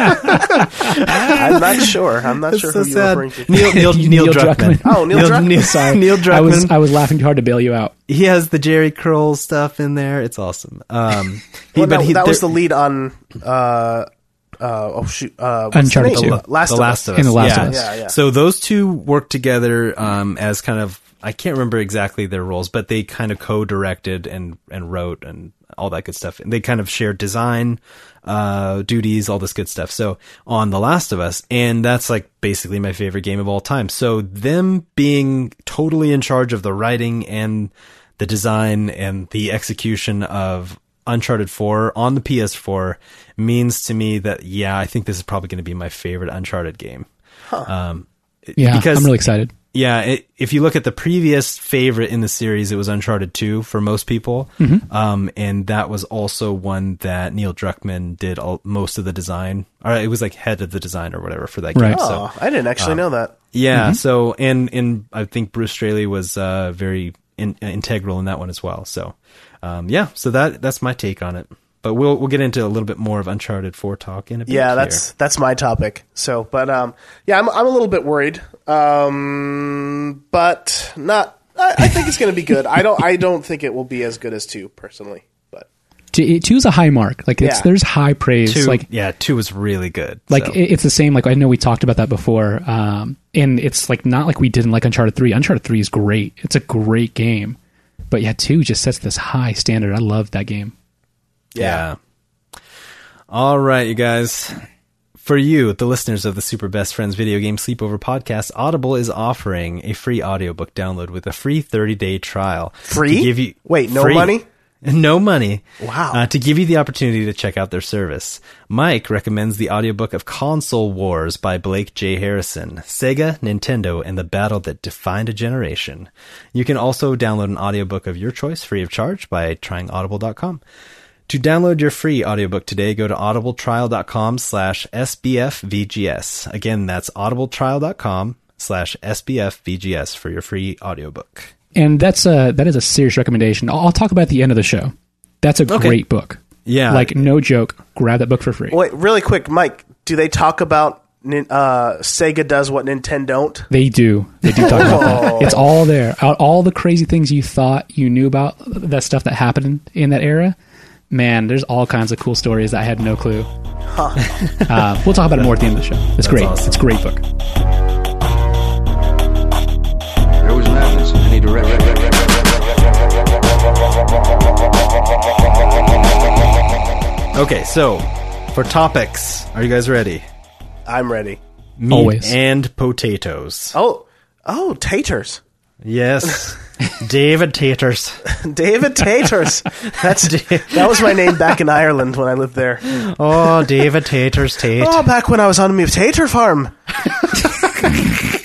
B: I'm not sure. I'm not sure
A: so
B: who you're referring to.
A: Neil, Neil, Neil,
C: Neil
A: Druckmann.
C: Druckmann.
B: Oh, Neil Druckmann.
A: Neil,
C: Sorry,
A: Neil
C: I was I was laughing too hard to bail you out.
A: he has the Jheri curl stuff in there. It's awesome. Um, he,
B: Well,
A: but
B: no,
A: he,
B: that was the lead on. Uh, uh, oh shoot! Uh, what's the
C: Uncharted two.
A: the,
B: Last,
A: the
B: of
A: Last
B: Us.
A: of Us.
C: And The Last
A: yeah.
C: of Us.
B: Yeah, yeah.
A: So those two work together um, as kind of I can't remember exactly their roles, but they kind of co-directed and and wrote and all that good stuff. And they kind of shared design uh, duties, all this good stuff. So on The Last of Us, and that's like basically my favorite game of all time. So them being totally in charge of the writing and the design and the execution of Uncharted 4 on the PS4 means to me that yeah, I think this is probably going to be my favorite Uncharted game. Um,
C: Yeah,
A: because
C: I'm really excited.
A: Yeah, it, if you look at the previous favorite in the series, it was Uncharted 2 for most people.
C: Mm-hmm.
A: Um, and that was also one that Neil Druckmann did all, most of the design. Or it was like head of the design or whatever for that game.
C: Right.
A: So,
B: Oh, I didn't actually know that.
A: yeah, so, and, and I think Bruce Straley was uh, very in, integral in that one as well. So, um, yeah, so that that's my take on it. But we'll we'll get into a little bit more of Uncharted 4 talk in a bit.
B: Yeah,
A: here.
B: that's that's my topic. So, but um, yeah, I'm I'm a little bit worried. Um, but not. I, I think it's going to be good. I don't. I don't think it will be as good as two, personally. But
C: Two two is a high mark. Like it's
B: Yeah.
C: there's high praise.
A: two.
C: Like
A: yeah, two was really good.
C: like
A: so.
C: it- it's the same. Like I know we talked about that before. Um, and it's like not like we didn't like Uncharted three. Uncharted three is great. It's a great game. But yeah, two just sets this high standard. I love that game.
A: Yeah. All right, you guys. For you, the listeners of the Super Best Friends Video Game Sleepover podcast, Audible is offering a free audiobook download with a free 30-day trial.
B: Free?
A: To give you
B: Wait, no
A: free.
B: money?
A: No money.
B: Wow.
A: Uh, to give you the opportunity to check out their service. Mike recommends the audiobook of Console Wars by Blake J. Harris, Sega, Nintendo, and the battle that defined a generation. You can also download an audiobook of your choice free of charge by trying audible.com. To download your free audiobook today, go to audibletrial.com slash sbfvgs. Again, that's audibletrial.com slash sbfvgs for your free audiobook.
C: And that's a that is a serious recommendation. I'll, I'll talk about at the end of the show. That's a great book.
A: Yeah.
C: Like no joke. Grab that book for free.
B: wait, really quick, Mike. Do they talk about uh, Sega does what Nintendo don't?
C: They do. They do talk about that. It's all there. All, all the crazy things you thought you knew about that stuff that happened in that era. Man, there's all kinds of cool stories that I had no clue. uh, we'll talk about it more at the end of the show. It's great.
A: awesome.
C: It's a great book.
D: There was madness in any direction.
A: Okay, so for topics, are you guys ready?
B: I'm ready.
A: Meat
C: Always.
A: and potatoes.
B: Oh, oh, taters.
A: Yes. David Taters.
B: David Taters. That's that was my name back in Ireland when I lived there.
A: Oh, David Taters Tate.
B: Oh, back when I was on a Tater farm.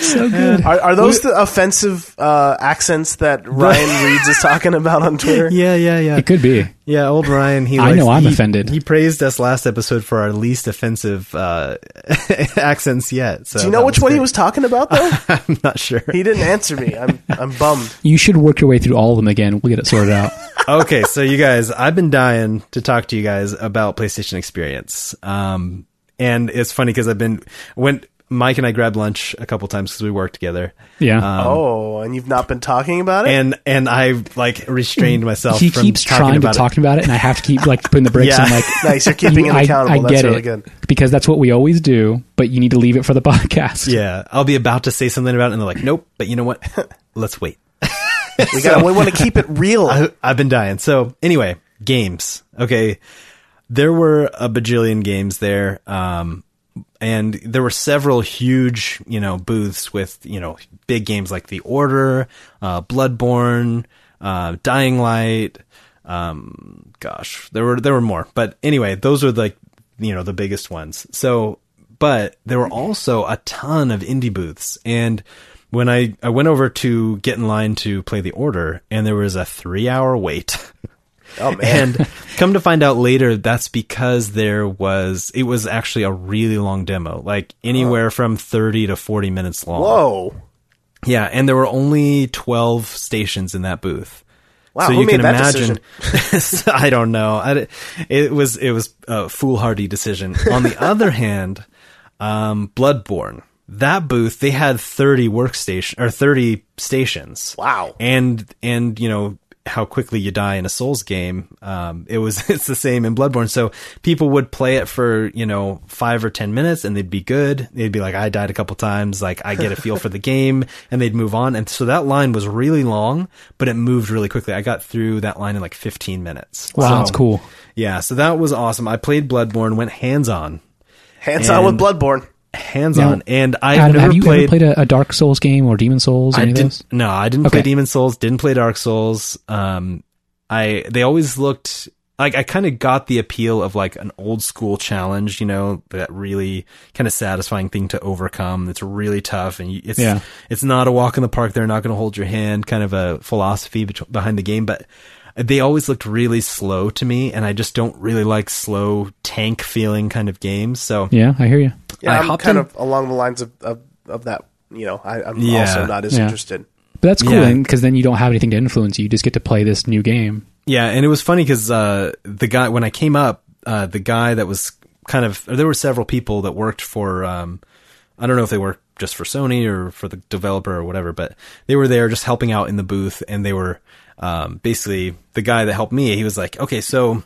C: so good.
B: Are, are those the offensive uh, accents that Ryan Reeds is talking about on Twitter?
A: Yeah, yeah, yeah.
C: It could be.
A: Yeah, old Ryan. He
C: I know I'm
A: he-
C: offended.
A: He praised us last episode for our least offensive uh, accents yet. So
B: Do you know which one he was talking about though?
A: I'm not sure.
B: he didn't answer me. I'm I'm bummed.
C: You should work your way through all of them again. We'll get it sorted out.
A: okay, so you guys, I've been dying to talk to you guys about PlayStation Experience. Um, and it's funny because I've been when Mike and I grabbed lunch a couple times because we work together.
C: Yeah.
A: Um,
B: oh, and you've not been talking about it?
A: And and I like restrained myself.
C: he
A: from
C: keeps
A: talking
C: trying to
A: about
C: talk about it, and I have to keep like putting the brakes
A: Yeah.
C: on. Like,
B: nice, you're keeping him
C: I,
B: accountable.
C: I
B: That's
C: get
B: really
C: it
B: good.
C: because that's what we always do. But you need to leave it for the podcast.
A: Yeah, I'll be about to say something about it, and they're like, "Nope." But you know what? Let's wait.
B: We got. we want to keep it real.
A: I, I've been dying. So anyway, games. Okay, there were a bajillion games there, um, and there were several huge, you know, booths with you know big games like The Order, uh, Bloodborne, uh, Dying Light. Um, gosh, there were there were more, but anyway, those are like you know the biggest ones. So, but there were also a ton of indie booths and when I, I went over to get in line to play the order and there was a three hour wait.
B: oh man.
A: and come to find out later, that's because there was, it was actually a really long demo, like anywhere from 30 to 40 minutes long.
B: Whoa.
A: Yeah. And there were only 12 stations in that booth.
B: Wow, who made that
A: decision? I don't know. I, it was it was a foolhardy decision. On the other hand, um, Bloodborne, that booth they had thirty workstation or thirty stations.
B: Wow.
A: And and you know how quickly you die in a Souls game. Um, it was it's the same in Bloodborne. So people would play it for you know five or ten minutes and they'd be good. They'd be like, I died a couple times. Like I get a feel for the game, and they'd move on. And so that line was really long, but it moved really quickly. I got through that line in like fifteen minutes.
C: Wow,
A: So,
C: that's cool.
A: Yeah, so that was awesome. I played Bloodborne, went hands on,
B: Hands on with Bloodborne.
A: Hands
C: Now,
A: on, and I've
C: Adam,
A: never
C: have you
A: played.
C: ever played a, a Dark Souls game or Demon Souls? Or
A: I
C: any of those?
A: didn't. No, I didn't play Demon Souls. Didn't play Dark Souls. Um, I they always looked like I kind of got the appeal of like an old school challenge. You know, that really kind of satisfying thing to overcome. It's really tough, and you, it's
C: Yeah.
A: it's not a walk in the park. They're not going to hold your hand. Kind of a philosophy behind the game, but. They always looked really slow to me, and I just don't really like slow tank feeling kind of games. So
C: Yeah, I hear you.
B: Yeah,
A: I
B: I'm kind
A: in-
B: of along the lines of, of, of that. You know, I, I'm
A: Yeah.
B: also not as
C: Yeah.
B: interested.
C: But that's cool
A: Yeah.
C: because then you don't have anything to influence you. You just get to play this new game.
A: Yeah, and it was funny because uh, the guy when I came up, uh, the guy that was kind of there were several people that worked for um, I don't know if they worked just for Sony or for the developer or whatever, but they were there just helping out in the booth, and they were um, basically the guy that helped me. He was like, "Okay, so."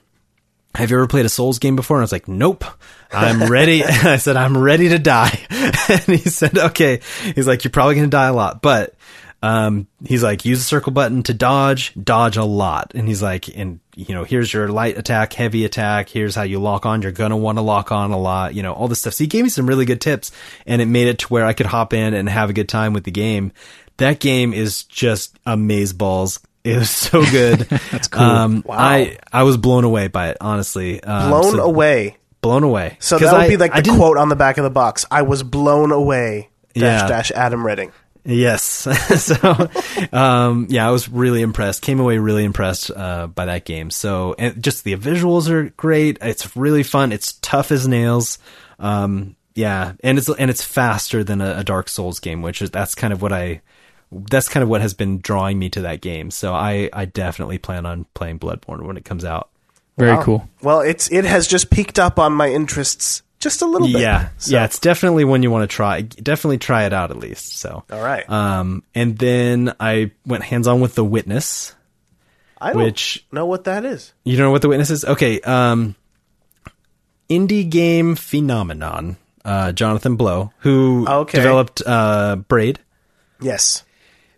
A: Have you ever played a Souls game before? And I was like, nope. I'm ready. I said, I'm ready to die. and he said, okay. He's like, you're probably going to die a lot, but, um, he's like, use the circle button to dodge, dodge a lot. And he's like, and you know, here's your light attack, heavy attack. Here's how you lock on. You're going to want to lock on a lot, you know, all this stuff. So he gave me some really good tips and it made it to where I could hop in and have a good time with the game. That game is just amaze balls. It was so good. That's
C: cool.
A: Um,
B: Wow.
A: I, I was blown away by it, honestly. Um,
B: Blown
A: so-
B: away.
A: blown away.
B: So that would
A: I-
B: be like
A: I
B: the quote on the back of the box. I was blown away. Dash
A: Yeah.
B: dash Adam Redding.
A: Yes. so, um, yeah, I was really impressed. Came away really impressed uh, by that game. So, and just the visuals are great. It's really fun. It's tough as nails. Um, yeah, and it's and it's faster than a, a Dark Souls game, which is that's kind of what I that's kind of what has been drawing me to that game. So I I definitely plan on playing Bloodborne when it comes out.
C: Very
B: Wow.
C: cool.
B: Well, it's it has just peaked up on my interests just a little bit.
A: Yeah,
B: So-
A: yeah, it's definitely one you want to try. Definitely try it out at least. So,
B: All right.
A: Um, and then I went hands on with the Witness.
B: I don't
A: which-
B: know what that is.
A: You don't know what the Witness is? Okay. Um, indie game phenomenon. Uh, Jonathan Blow, who
B: Okay.
A: developed uh, Braid.
B: Yes.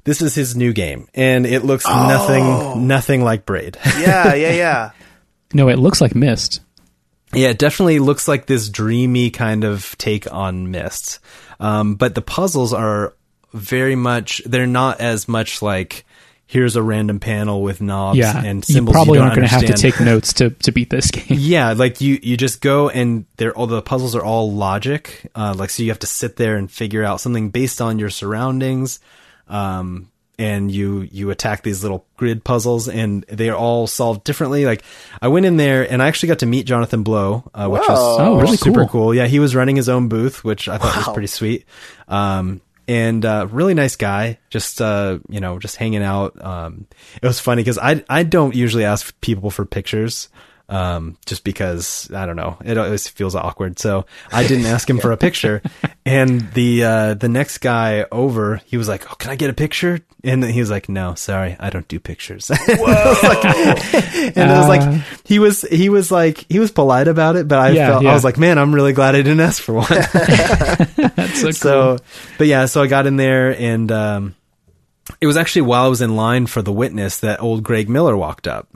A: This is his new game, and it looks
B: Oh.
A: nothing nothing like Braid.
B: Yeah, yeah, yeah.
C: No, it looks like Myst.
A: Yeah, it definitely looks like this dreamy kind of take on Myst. Um, but the puzzles are very much, they're not as much like here's a random panel with knobs
C: yeah,
A: and symbols.
C: you
A: symbols.
C: probably
A: don't
C: aren't going to have to take notes to to beat this game.
A: Yeah, like you, you just go and they're all the puzzles are all logic. Uh, like so, you have to sit there and figure out something based on your surroundings. Um, and you you attack these little grid puzzles, and they are all solved differently. Like I went in there and I actually got to meet Jonathan Blow, uh, which was
C: Oh, really
A: was super
C: cool.
A: cool. Yeah, he was running his own booth, which I thought was pretty sweet. Um, and uh, really nice guy. Just uh, you know, just hanging out. Um, it was funny because I I don't usually ask people for pictures. Um, just because I don't know, it always feels awkward. So I didn't ask him for a picture. And the uh, the next guy over, he was like, "Oh, can I get a picture?" And he was like, "No, sorry, I don't do pictures." and it was like he was he was like he was polite about it, but I
C: Yeah,
A: felt
C: yeah.
A: I was like, "Man, I'm really glad I didn't ask for one."
C: That's so cool.
A: but yeah so i got in there and um it was actually while i was in line for the witness that old greg miller walked up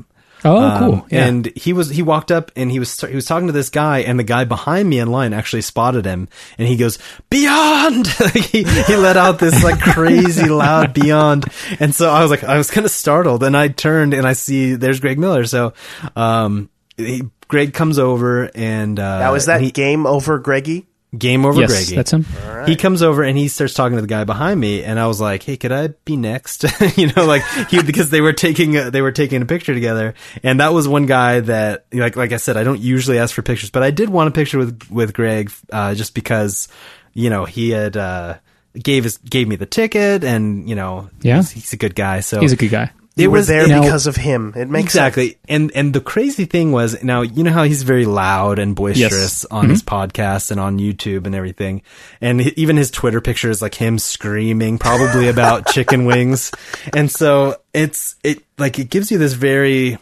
C: oh,
A: Um,
C: cool. Yeah.
A: and he was he walked up and he was he was talking to this guy and the guy behind me in line actually spotted him and he goes beyond he, he let out this like crazy loud beyond and so i was like i was kind of startled and i turned and i see there's greg miller so um he, greg comes over and uh
B: Now is that
A: he-
B: game over, Greggy?
A: Game over
C: yes,
A: greggy
C: that's him.
A: he comes over and he starts talking to the guy behind me, and I was like, "Hey, could I be next?" you know, like he because they were taking a, they were taking a picture together, and that was one guy that like like I said, I don't usually ask for pictures, but I did want a picture with with Greg uh, just because you know he had uh, gave his gave me the ticket, and you know,
C: Yeah.
A: he's, he's a good guy, so
C: He's a good guy.
A: It
B: You were
A: was
B: there
C: Now-
B: because of him. It makes
A: exactly. And and the crazy thing was now you know how he's very loud and boisterous on his mm-hmm. podcast and on youtube and everything? And he- even his twitter picture is like him screaming probably about chicken wings. And so it's it like it gives you this very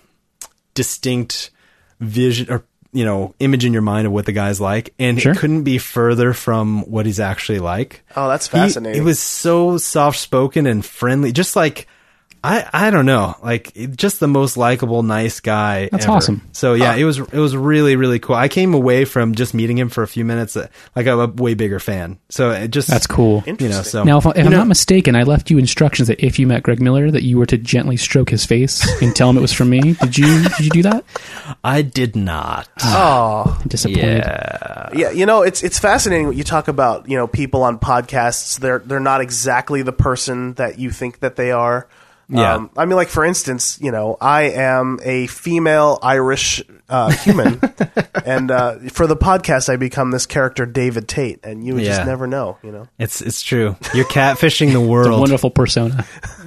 A: distinct vision or you know image in your mind of what the guy's like. And
C: Sure.
A: it couldn't be further from what he's actually like.
B: Oh, that's
A: he-
B: fascinating.
A: it was so soft spoken and friendly, just like I I don't know, like just the most likable, nice guy.
C: That's
A: ever.
C: awesome.
A: So yeah, it was it was really really cool. I came away from just meeting him for a few minutes, uh, like I'm a way bigger fan. So it just
C: That's cool.
A: You know,
B: Interesting.
A: so
C: Now, if, I, if I'm
A: know,
C: not mistaken, I left you instructions that if you met Greg Miller, that you were to gently stroke his face and tell him it was from me. Did you? Did you do that?
A: I did not.
B: oh,
C: I'm disappointed.
B: yeah. You know, it's it's fascinating what you talk about. You know, people on podcasts they're they're not exactly the person that you think that they are.
A: Yeah.
B: Um, I mean, like for instance, you know, I am a female Irish uh, human, and uh, for the podcast, I become this character David Tate, and you would
A: Yeah.
B: just never know. You know,
A: It's it's true. You're catfishing the
C: It's a
A: world.
C: wonderful persona.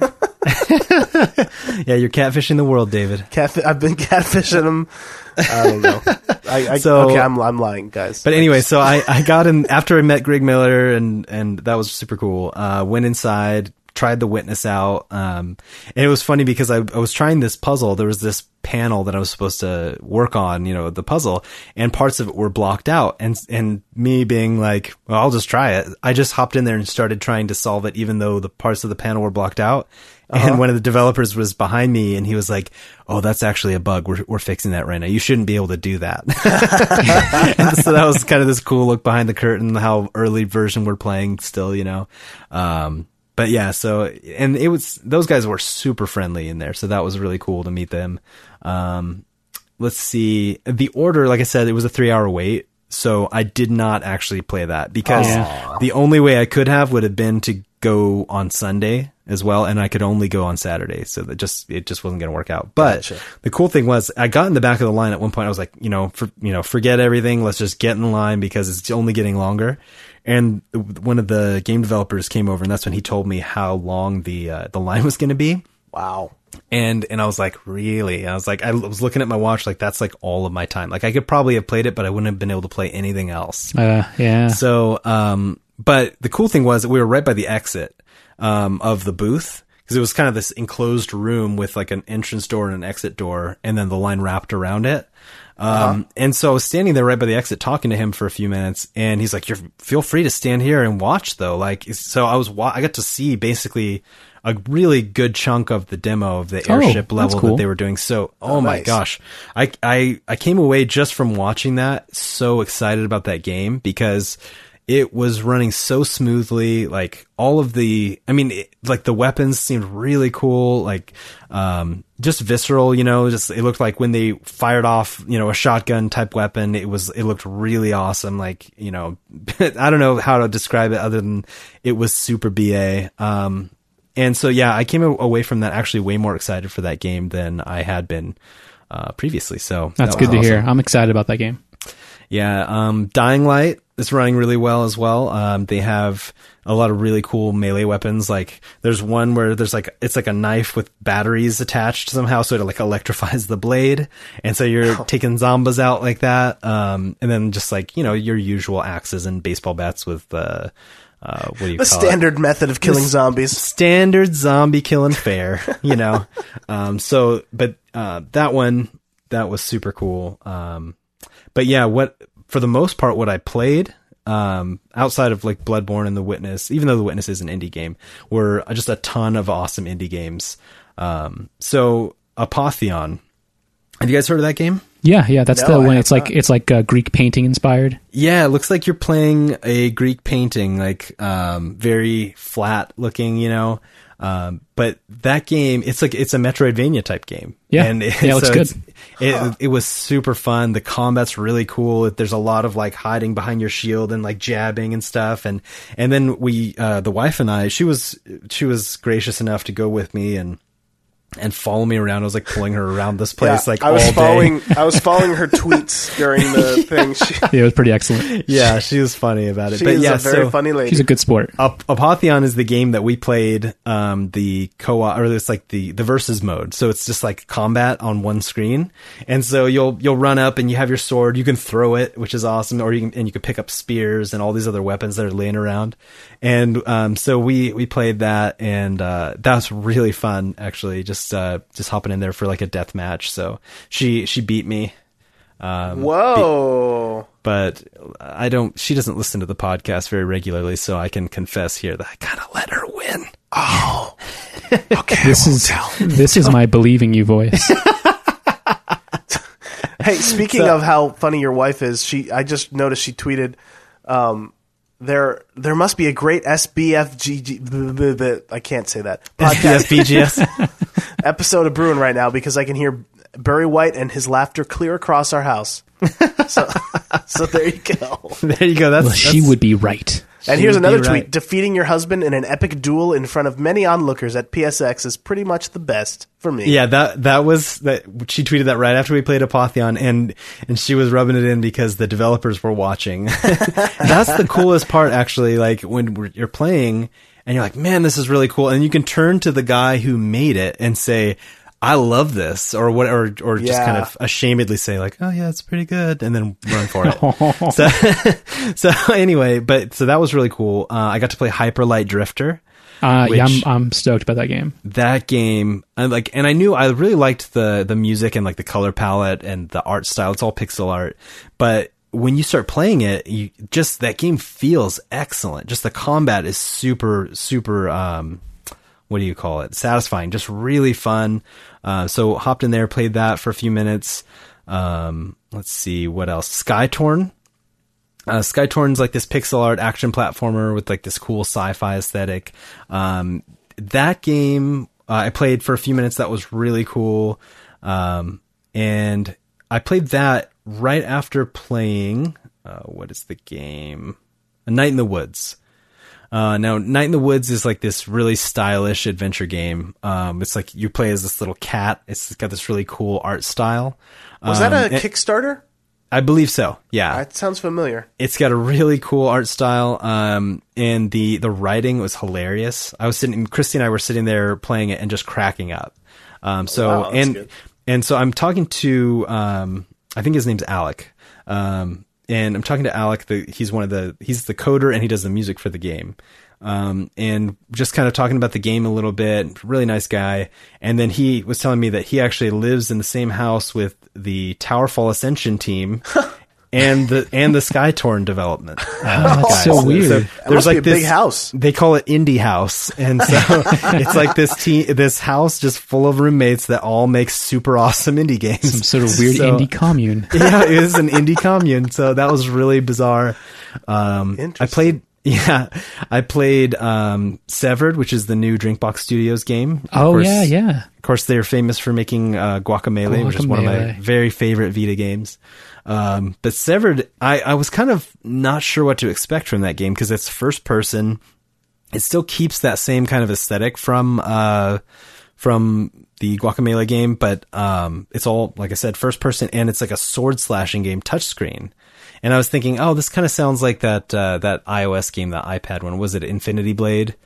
A: yeah, you're catfishing the world, David.
B: Cat, I've been catfishing him. I don't know. I, I,
A: So-
B: okay, I'm I'm lying, guys.
A: But anyway, so I, I got in after I met Greg Miller and and that was super cool. Uh, went inside, tried the witness out, um, and it was funny because I, I was trying this puzzle. There was this panel that I was supposed to work on, you know, the puzzle, and parts of it were blocked out. And and me being like, well, I'll just try it. I just hopped in there and started trying to solve it, even though the parts of the panel were blocked out. And one of the developers was behind me, and he was like, "Oh, that's actually a bug. We're we're fixing that right now. You shouldn't be able to do that." and so that was kind of this cool look behind the curtain, how early version we're playing still, you know. Um, but yeah, so and it was those guys were super friendly in there, so that was really cool to meet them. Um, let's see the order. Like I said, it was a three hour wait, so I did not actually play that because
C: Yeah.
A: the only way I could have would have been to go on Sunday as well, and I could only go on Saturday, so that just it just wasn't going to work out. But
B: Gotcha.
A: the cool thing was, I got in the back of the line at one point. I was like, you know, for, you know, forget everything. Let's just get in line because it's only getting longer. And one of the game developers came over, and that's when he told me how long the uh, the line was going to be.
B: wow.
A: And and I was like, really? And I was like, I was looking at my watch, like that's like all of my time. Like I could probably have played it, but I wouldn't have been able to play anything else.
C: Uh, yeah.
A: So, um, but the cool thing was that we were right by the exit um, of the booth because it was kind of this enclosed room with like an entrance door and an exit door, and then the line wrapped around it. Um, and so I was standing there right by the exit talking to him for a few minutes, and he's like, "You're feel free to stand here and watch, though." Like, so I was, wa- I got to see basically a really good chunk of the demo of the
C: Oh,
A: airship
C: that's
A: level
C: cool.
A: that they were doing. So, oh, my
B: nice.
A: gosh, I, I, I came away just from watching that so excited about that game because it was running so smoothly. Like all of the, I mean, it, like the weapons seemed really cool. Like, um, just visceral, you know, just, it looked like when they fired off, you know, a shotgun type weapon, it was, it looked really awesome. Like, you know, I don't know how to describe it other than it was super BA. Um, and so, yeah, I came away from that actually way more excited for that game than I had been, uh, previously. So
C: That's
A: that
C: good to hear. I'm excited about that game.
A: Yeah, um, Dying Light is running really well as well. Um, they have a lot of really cool melee weapons. Like there's one where there's like it's like a knife with batteries attached somehow, so it like electrifies the blade, and so you're taking zombies out like that. Um, and then just like you know your usual axes and baseball bats with uh, uh, what do you call it?
B: The standard method of killing
A: This-
B: zombies.
A: standard zombie killing fare, you know. um, so, but uh, that one that was super cool. Um, but yeah, what for the most part, what I played um, outside of like Bloodborne and The Witness, even though The Witness is an indie game, were just a ton of awesome indie games. Um, so Apotheon, have you guys heard of that game?
C: Yeah, yeah, that's
B: No,
C: the
B: I
C: one.
B: have
C: It's like it's like uh, Greek painting inspired.
A: Yeah, it looks like you're playing a Greek painting, like um, very flat looking, you know. Um, but that game, it's like it's a Metroidvania type game.
C: Yeah.
A: and
C: Yeah, it looks
A: so
C: good.
A: it's- It it was super fun. The combat's really cool. There's a lot of like hiding behind your shield and like jabbing and stuff. And and then we, uh, the wife and I, she was she was gracious enough to go with me and and follow me around. I was like pulling her around this place like
B: I was
A: all day.
B: following. I was following her tweets during the thing. She,
C: Yeah, it was pretty excellent.
A: yeah, she was funny about it.
B: she
A: but
B: is
A: yeah,
B: a very
A: so,
B: funny lady.
C: She's a good sport.
A: Ap- Apotheon is the game that we played, um, the co-op, or it's like the, the versus mode. So it's just like combat on one screen. And so you'll, you'll run up and you have your sword, you can throw it, which is awesome, or you can, and you can pick up spears and all these other weapons that are laying around. And, um, so we, we played that and, uh, that was really fun, actually, just, uh, just hopping in there for like a death match. So she, she beat me. Um,
B: Whoa.
A: but I don't. She doesn't listen to the podcast very regularly, so I can confess here that I kind of let her win.
B: Oh, okay.
C: This is this is my believing you voice.
B: Hey, speaking of how funny your wife is, she I just noticed she tweeted um there there must be a great SBFGG blah, blah, blah, I can't say that. Podcast
A: BGS.
B: episode of Bruin right now because I can hear Barry White and his laughter clear across our house. so so there you go.
A: there you go. That's,
C: Well, she would be right.
B: And
A: She
B: here's another tweet.
A: right.
B: Defeating your husband in an epic duel in front of many onlookers at PSX is pretty much the best for me.
A: Yeah, that that was that. She tweeted that right after we played Apotheon, and and she was rubbing it in because the developers were watching. That's the coolest part, actually. Like when we're- you're playing and you're like, "Man, this is really cool," and you can turn to the guy who made it and say. I love this, or what, or or just kind of ashamedly say like, "Oh yeah, it's pretty good," and then run for it. so, so anyway, but so that was really cool. Uh, I got to play Hyper Light Drifter,
C: Uh, yeah, I'm I'm stoked about that game.
A: that game I like and I knew I really liked the the music and like the color palette and the art style it's all pixel art but when you start playing it you just that game feels excellent just the combat is super super um what do you call it satisfying just really fun uh, so hopped in there played that for a few minutes um let's see what else skytorn uh, Skytorn's like this pixel art action platformer with like this cool sci-fi aesthetic. Um, that game uh, I played for a few minutes. That was really cool. Um, and I played that right after playing. Uh, what is the game? A Night in the Woods. Uh, now, Night in the Woods is like this really stylish adventure game. Um, it's like you play as this little cat. It's got this really cool art style.
B: Was that
A: Um,
B: a
A: and-
B: Kickstarter?
A: I believe so. Yeah
B: That sounds familiar.
A: it's got a really cool art style um and the the writing was hilarious i was sitting christy and i were sitting there playing it and just cracking up um so
B: Wow,
A: and
B: good.
A: and so i'm talking to um i think his name's alec um and i'm talking to alec the he's one of the he's the coder and he does the music for the game um, and just kind of talking about the game a little bit. Really nice guy. And then he was telling me that he actually lives in the same house with the Towerfall Ascension team. and the and the Skytorn development. Uh,
C: that's so weird. That
A: there's like this
B: big house.
A: They call it Indie House, and so it's like this te- this house just full of roommates that all make super awesome indie games.
C: Some sort of weird
A: So-
C: indie commune.
A: yeah, it is an indie commune. So that was really bizarre. Um, I played, yeah, I played um, Severed, which is the new Drinkbox Studios game. Of
C: Oh
A: course-
C: yeah, yeah.
A: Of course, they're famous for making uh, Guacamelee, which is one of my very favorite Vita games. Um, but Severed, I, I was kind of not sure what to expect from that game because it's first person. It still keeps that same kind of aesthetic from uh, from the Guacamelee game, but um, it's all like I said, first person, and it's like a sword slashing game, touchscreen. And I was thinking, oh, this kind of sounds like that uh, that iOS game, that iPad one. Was it Infinity Blade?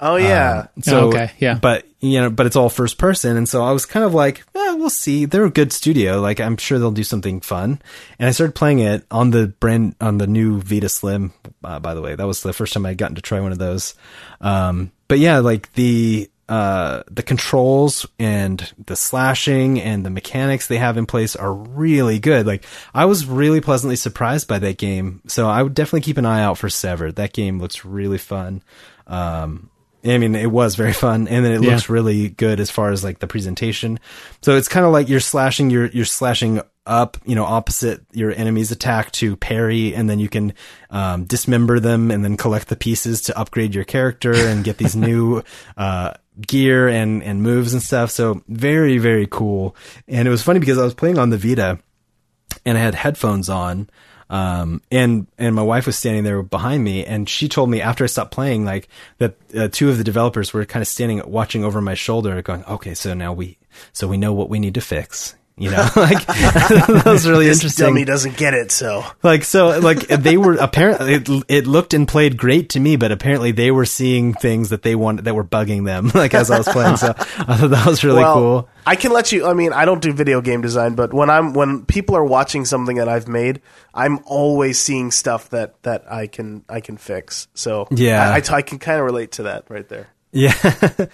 B: Oh yeah.
A: So,
C: Oh, okay, yeah.
A: But you know, but it's all first person, and so I was kind of like, eh, we'll see. They're a good studio. Like I'm sure they'll do something fun. And I started playing it on the brand on the new Vita Slim. Uh, by the way, that was the first time I'd gotten to try one of those. Um, but yeah, like the uh the controls and the slashing and the mechanics they have in place are really good. Like I was really pleasantly surprised by that game. So I would definitely keep an eye out for Severed. That game looks really fun. Um I mean, it was very fun, and then it
C: Yeah.
A: looks really good as far as like the presentation. So it's kind of like you're slashing, you're you're slashing up, you know, opposite your enemy's attack to parry, and then you can um, dismember them, and then collect the pieces to upgrade your character and get these new uh, gear and and moves and stuff. So very very cool. And it was funny because I was playing on the Vita, and I had headphones on. Um, and, and my wife was standing there behind me and she told me after I stopped playing, like that, uh, two of the developers were kind of standing, watching over my shoulder going, okay, so now we, so we know what we need to fix. You know, like that was really
B: This
A: interesting
B: dummy doesn't get it, so
A: like so like they were apparently it, it looked and played great to me but apparently they were seeing things that they wanted that were bugging them like as i was playing so i thought that was really
B: well,
A: cool
B: I can let you. I mean, I don't do video game design, but when I'm when people are watching something that I've made, I'm always seeing stuff that that I can I can fix. So
A: Yeah.
B: I can kind of relate to that right there.
A: Yeah.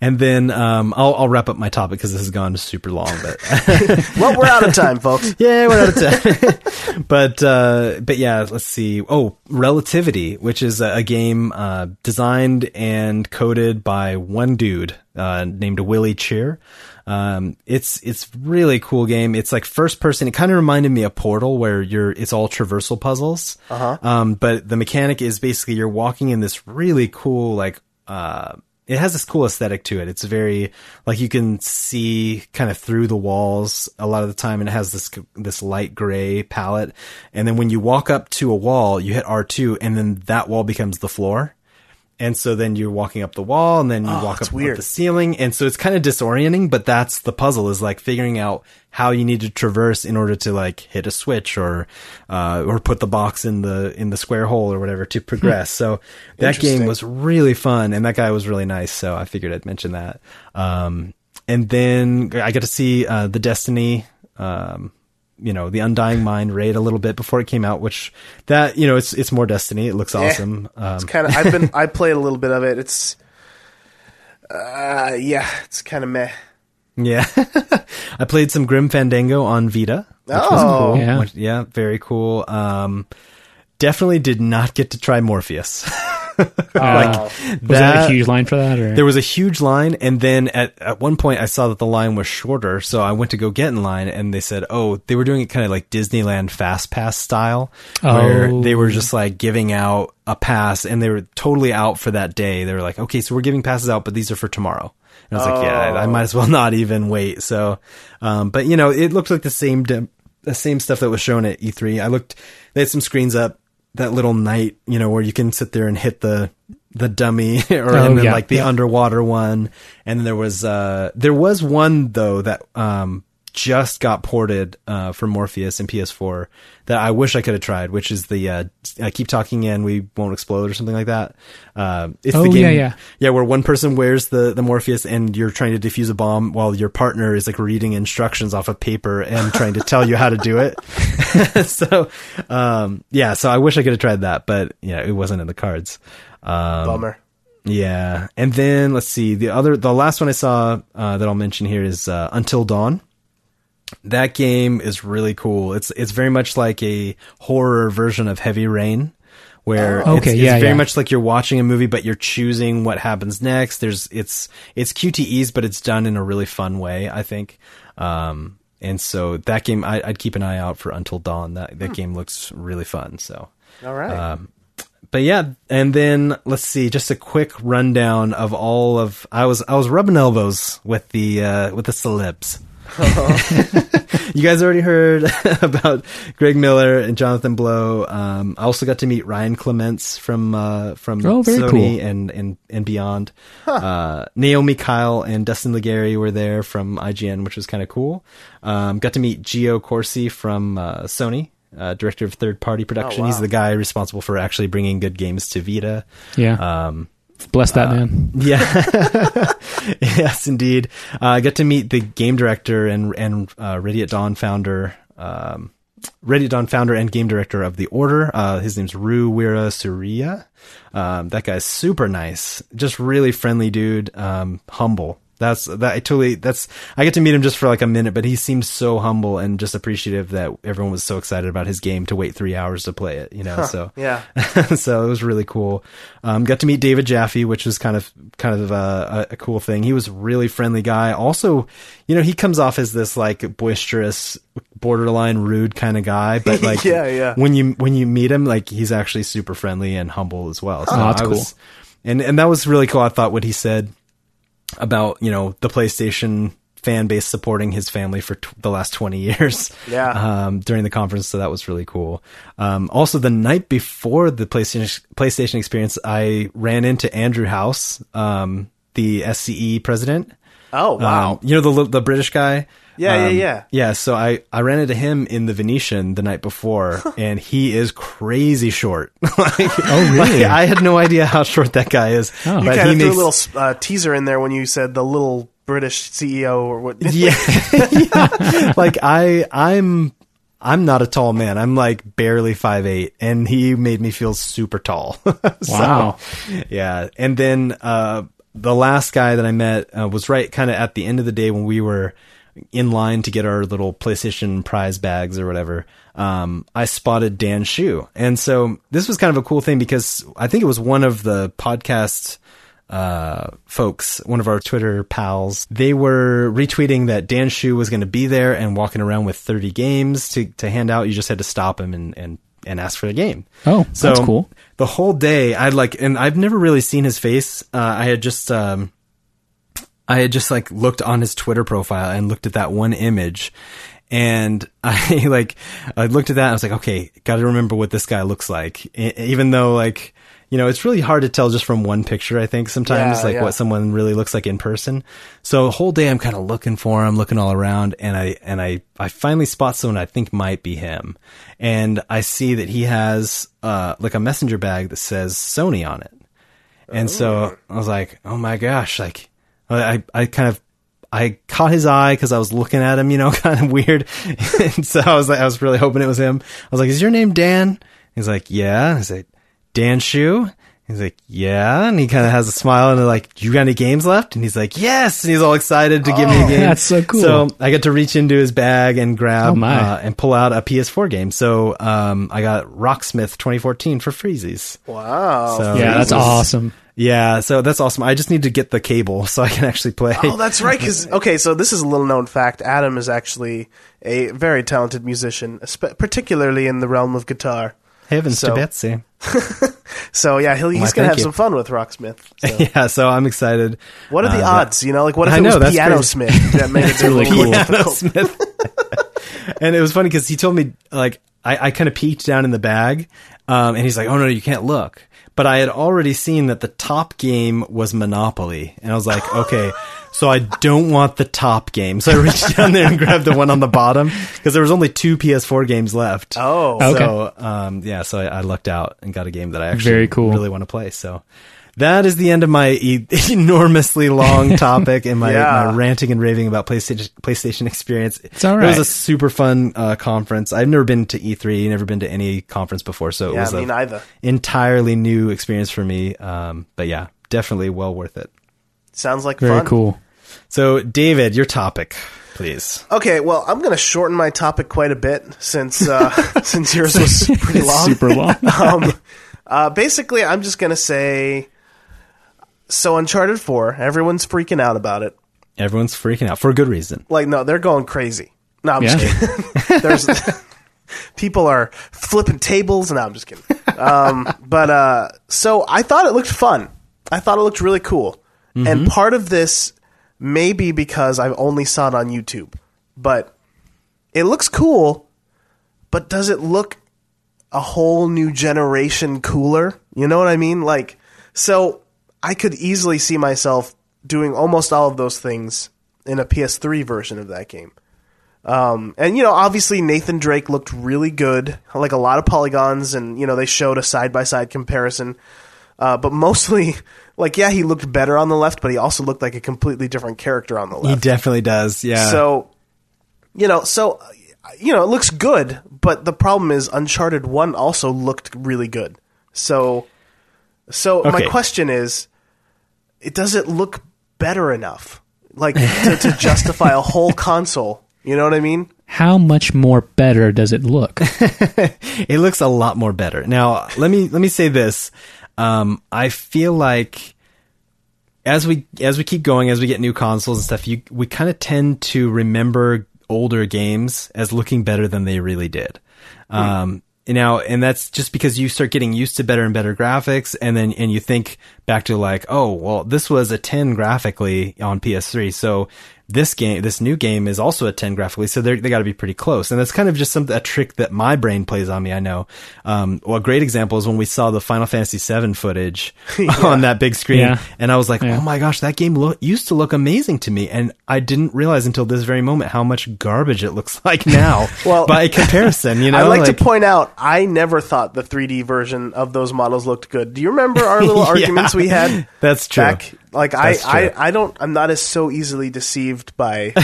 A: And then um i'll i'll wrap up my topic because this has gone super long but
B: Well, we're out of time, folks.
A: yeah we're out of time. But uh but yeah let's see. Oh relativity which is a, a game uh designed and coded by one dude uh named Willy Chyr. Um it's it's really cool game. It's like first person. It kind of reminded me of portal where you're it's all traversal puzzles. Uh-huh. um but the mechanic is basically you're walking in this really cool like uh it has this cool aesthetic to it. It's very like you can see kind of through the walls a lot of the time, and it has this this light gray palette. And then when you walk up to a wall, you hit R two, and then that wall becomes the floor. And so then you're walking up the wall, and then you walk
B: it's
A: up, up the ceiling, and so it's kind of disorienting. But that's the puzzle is like figuring out how you need to traverse in order to like hit a switch or uh, or put the box in the in the square hole or whatever to progress. so that game was really fun, and that guy was really nice. So I figured I'd mention that. Um, and then I got to see uh, the Destiny. Um, you know the Undying Mind raid a little bit before it came out, which that you know it's it's more Destiny. It looks awesome. Um,
B: It's kind of. I've been. I played a little bit of it. It's. Uh, yeah, it's kind of meh.
A: Yeah. I played some Grim Fandango on Vita. Which was
B: Oh.
A: cool.
C: Yeah.
A: Which- yeah, very cool. Um, definitely did not get to try Morpheus.
B: Oh.
C: Was that, a huge line for that? Or
A: There was a huge line, and then at, at one point I saw that the line was shorter, so I went to go get in line, and they said, "Oh, they were doing it kind of like Disneyland Fast Pass style, where
C: Oh.
A: they were just like giving out a pass, and they were totally out for that day. They were like, "Okay, so we're giving passes out, but these are for tomorrow." And I was like, "Yeah, I, I might as well not even wait." So, um, but you know, it looked like the same dem- the same stuff that was shown at E3. I looked, they had some screens up. That little night, you know, where you can sit there and hit the the dummy, or
C: Oh,
A: and then
C: yeah,
A: like the
C: yeah.
A: underwater one, and then there was uh there was one though that um just got ported uh for Morpheus and PS4 that I wish I could have tried, which is the uh I keep talking and we won't explode or something like that. Uh, it's
C: Oh,
A: the game,
C: yeah, yeah.
A: yeah, where one person wears the the Morpheus and you're trying to defuse a bomb while your partner is like reading instructions off of paper and trying to tell you how to do it. so, um, yeah, so I wish I could have tried that, but yeah, it wasn't in the cards. Um,
B: Bummer.
A: yeah, and then let's see the other, the last one I saw uh, that I'll mention here is uh, Until Dawn, that game is really cool. It's it's very much like a horror version of Heavy Rain, where
C: Oh,
A: it's,
C: okay,
A: it's
C: yeah,
A: very
C: yeah.
A: much like you're watching a movie, but you're choosing what happens next. There's it's it's QTEs, but it's done in a really fun way. I think. Um, and so that game, I, I'd keep an eye out for Until Dawn. That that game looks really fun. So.
B: All right.
A: Um, but yeah, and then let's see, just a quick rundown of all of I was I was rubbing elbows with the uh, with the celebs. you guys already heard about Greg Miller and Jonathan Blow. Um, I also got to meet Ryan Clements from uh, from
C: Oh,
A: Sony
C: cool.
A: and and and beyond. Uh, Naomi Kyle and Destin Legarie were there from IGN, which was kind of cool. Um, got to meet Gio Corsi from uh, Sony. Uh, director of third party production.
B: wow.
A: He's the guy responsible for actually bringing good games to Vita.
C: Yeah.
A: Um,
C: Bless that man.
A: yeah. yes, indeed. Uh, I got to meet the game director and and uh, Ready at Dawn founder, um, Ready at Dawn founder and game director of The Order. Uh, his name's Ru Weerasuriya. Um, that guy's super nice, just really friendly dude, um, humble. That's that. I totally. That's. I get to meet him just for like a minute, but he seemed so humble and just appreciative that everyone was so excited about his game to wait three hours to play it. You know, so
B: yeah.
A: so it was really cool. Um, got to meet David Jaffe, which was kind of kind of a, a, a cool thing. He was a really friendly guy. Also, you know, he comes off as this like boisterous, borderline rude kind of guy, but like
B: Yeah, yeah.
A: when you when you meet him, like he's actually super friendly and humble as well. So
C: Oh, that's cool.
A: and and that was really cool. I thought what he said about you know the PlayStation fan base supporting his family for t- the last 20 years.
B: Yeah.
A: um, during the conference so that was really cool. Um, also the night before the PlayStation PlayStation experience I ran into Andrew House um, the SCE president
B: Oh wow.
A: um, you know the li- the British guy.
B: Yeah, yeah,
A: Um,
B: yeah.
A: Yeah, so I I ran into him in the Venetian the night before, and he is crazy short. like, oh,
C: really?
A: I had no idea how short that guy is.
C: Oh. You
B: you
A: but
B: kind
A: he
B: of threw a little uh, teaser in there when you said the little British CEO or what?
A: yeah, yeah. Like I I'm. I'm not a tall man. I'm like barely five eight, and he made me feel super tall. So,
C: Wow.
A: yeah. And then uh, the last guy that I met uh, was right kind of at the end of the day when we were in line to get our little PlayStation prize bags or whatever. Um, I spotted Dan Shu, and so this was kind of a cool thing because I think it was one of the podcast uh, folks, one of our Twitter pals, they were retweeting that Dan Shu was going to be there and walking around with 30 games to, to hand out. You just had to stop him and, and, and ask for the game.
C: Oh,
A: So
C: that's cool.
A: The whole day, I'd like, and I've never really seen his face. Uh, I had just, um, I had just like looked on his Twitter profile and looked at that one image. And I like, I looked at that and I was like, okay, got to remember what this guy looks like. Even though like, you know, it's really hard to tell just from one picture, I think sometimes
B: Yeah,
A: like
B: yeah.
A: what someone really looks like in person. So the whole day I'm kind of looking for him, looking all around and I, and I, I finally spot someone I think might be him. And I see that he has, uh, like a messenger bag that says Sony on it. And so I was like, oh my gosh, like I, I kind of, I caught his eye because I was looking at him, you know, kind of weird. and so I was like, I was really hoping it was him. I was like, is your name Dan? He's like, yeah. I was like, Dan Shu? He's like, yeah. And he kind of has a smile and they're like, you got any games left? And he's like, yes. And he's all excited to give me a game.
C: that's so cool.
A: So I get to reach into his bag and grab
C: Oh, my.
A: uh, and pull out a PS4 game. So um, I got Rocksmith 2014 for freezies.
B: Wow.
A: So-
C: yeah, that's
A: Jesus.
C: awesome.
A: Yeah, so that's awesome. I just need to get the cable so I can actually play.
B: Oh, that's right. Because okay, so this is a little known fact. Adam is actually a very talented musician, particularly in the realm of guitar.
A: Heavens
B: so-
A: to Betsy.
B: So yeah, he'll, he's
A: Why,
B: gonna have
A: you.
B: some fun with Rocksmith. So.
A: Yeah, so I'm excited.
B: What are the
A: Uh,
B: odds? You know, like what if
A: I
B: it
A: know,
B: was Piano
A: crazy.
B: Smith that made it
C: really
B: really
C: cool.
A: Piano? Smith. and it was funny because he told me like I, I kind of peeked down in the bag, um, and he's like, "Oh no, you can't look." But I had already seen that the top game was Monopoly, and I was like, "Okay." So I don't want the top game. So I reached down there and grabbed the one on the bottom because there was only two PS4 games left.
B: Oh,
C: Okay.
A: So, um, yeah, so I, I lucked out and got a game that I actually
C: Very cool.
A: really want to play. So that is the end of my e- enormously long topic and my,
B: Yeah.
A: my ranting and raving about PlayStation PlayStation experience. It's
C: all
A: It was a super fun uh, conference. I've never been to E3, never been to any conference before, so it
B: Yeah,
A: was
B: me
A: an
B: neither.
A: entirely new experience for me. Um, but yeah, definitely well worth it.
B: Sounds like fun.
C: Very
B: fun.
C: cool.
A: So, David, your topic. Please.
B: Okay, well, I'm going to shorten my topic quite a bit since uh, since yours was pretty long.
C: Super long.
B: um, uh, basically, I'm just going to say. So, Uncharted 4, everyone's freaking out about it.
A: Everyone's freaking out for a good reason.
B: Like, no, they're going crazy. No, I'm
C: Yeah.
B: just kidding. There's people are flipping tables. No, I'm just kidding. Um, but uh, so I thought it looked fun. I thought it looked really cool. And part of this may be because I've only saw it on YouTube, but it looks cool. But does it look a whole new generation cooler? You know what I mean? Like, so I could easily see myself doing almost all of those things in a PS3 version of that game. Um, and you know, obviously Nathan Drake looked really good, like a lot of polygons, and you know they showed a side by side comparison. Uh, but mostly, like yeah, he looked better on the left, but he also looked like a completely different character on the left.
A: He definitely does. Yeah.
B: So, you know, so you know, it looks good, but the problem is Uncharted One also looked really good. So, so my question is, it does it look better enough, like to, to justify a whole console? You know what I mean?
C: How much more better does it look?
A: it looks a lot more better. Now, let me let me say this. Um, I feel like as we as we keep going, as we get new consoles and stuff, you we kind of tend to remember older games as looking better than they really did. Um, now, and that's just because you start getting used to better and better graphics, and then and you think back to like, oh, well, this was a 10 graphically on PS3, so this game, this new game is also a 10 graphically, so they're, they got to be pretty close. And that's kind of just some a trick that my brain plays on me. I know. Um, well, a great example is when we saw the Final Fantasy VII footage on that big screen,
C: Yeah.
A: and I was like,
C: Yeah.
A: oh my gosh, that game lo- used to look amazing to me, and I didn't realize until this very moment how much garbage it looks like now.
B: Well-
A: by comparison, you know,
B: I like, to point out, I never thought the 3D version of those models looked good. Do you remember our little
A: Yeah.
B: arguments we had?
A: That's true.
B: Back, like I, I, I don't, I'm not as so easily deceived by.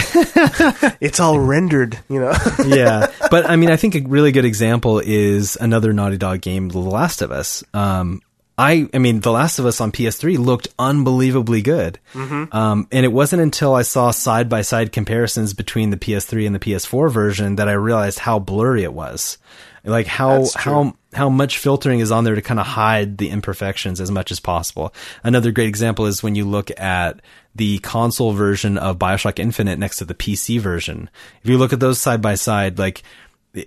B: it's all rendered, you know.
A: yeah, but I mean, I think a really good example is another Naughty Dog game, The Last of Us. Um, I, I mean, The Last of Us on PS3 looked unbelievably good, um, and it wasn't until I saw side by side comparisons between the PS3 and the PS4 version that I realized how blurry it was. Like how how how much filtering is on there to kind of hide the imperfections as much as possible. Another great example is when you look at the console version of BioShock Infinite next to the PC version. If you look at those side by side, like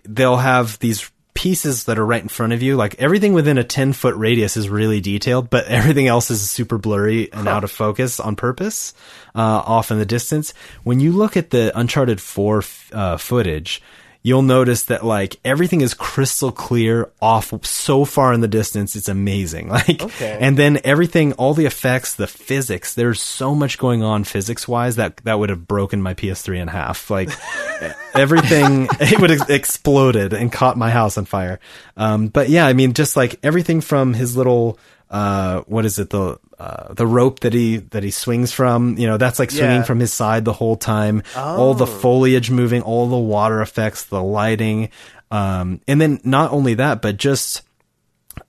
A: they'll have these pieces that are right in front of you. Like everything within a 10 foot radius is really detailed, but everything else is super blurry and out of focus on purpose, uh, off in the distance. When you look at the Uncharted 4 f- uh, footage, you'll notice that like everything is crystal clear off so far in the distance. It's amazing. Like,
B: Okay.
A: and then everything, all the effects, the physics, there's so much going on physics wise that that would have broken my PS3 in half. Like everything, it would have exploded and caught my house on fire. Um, but yeah, I mean, just like everything from his little, uh, what is it? The, uh, the rope that he, that he swings from, you know, that's like swinging
B: Yeah.
A: from his side the whole time. All the foliage moving, all the water effects, the lighting. Um, and then not only that, but just,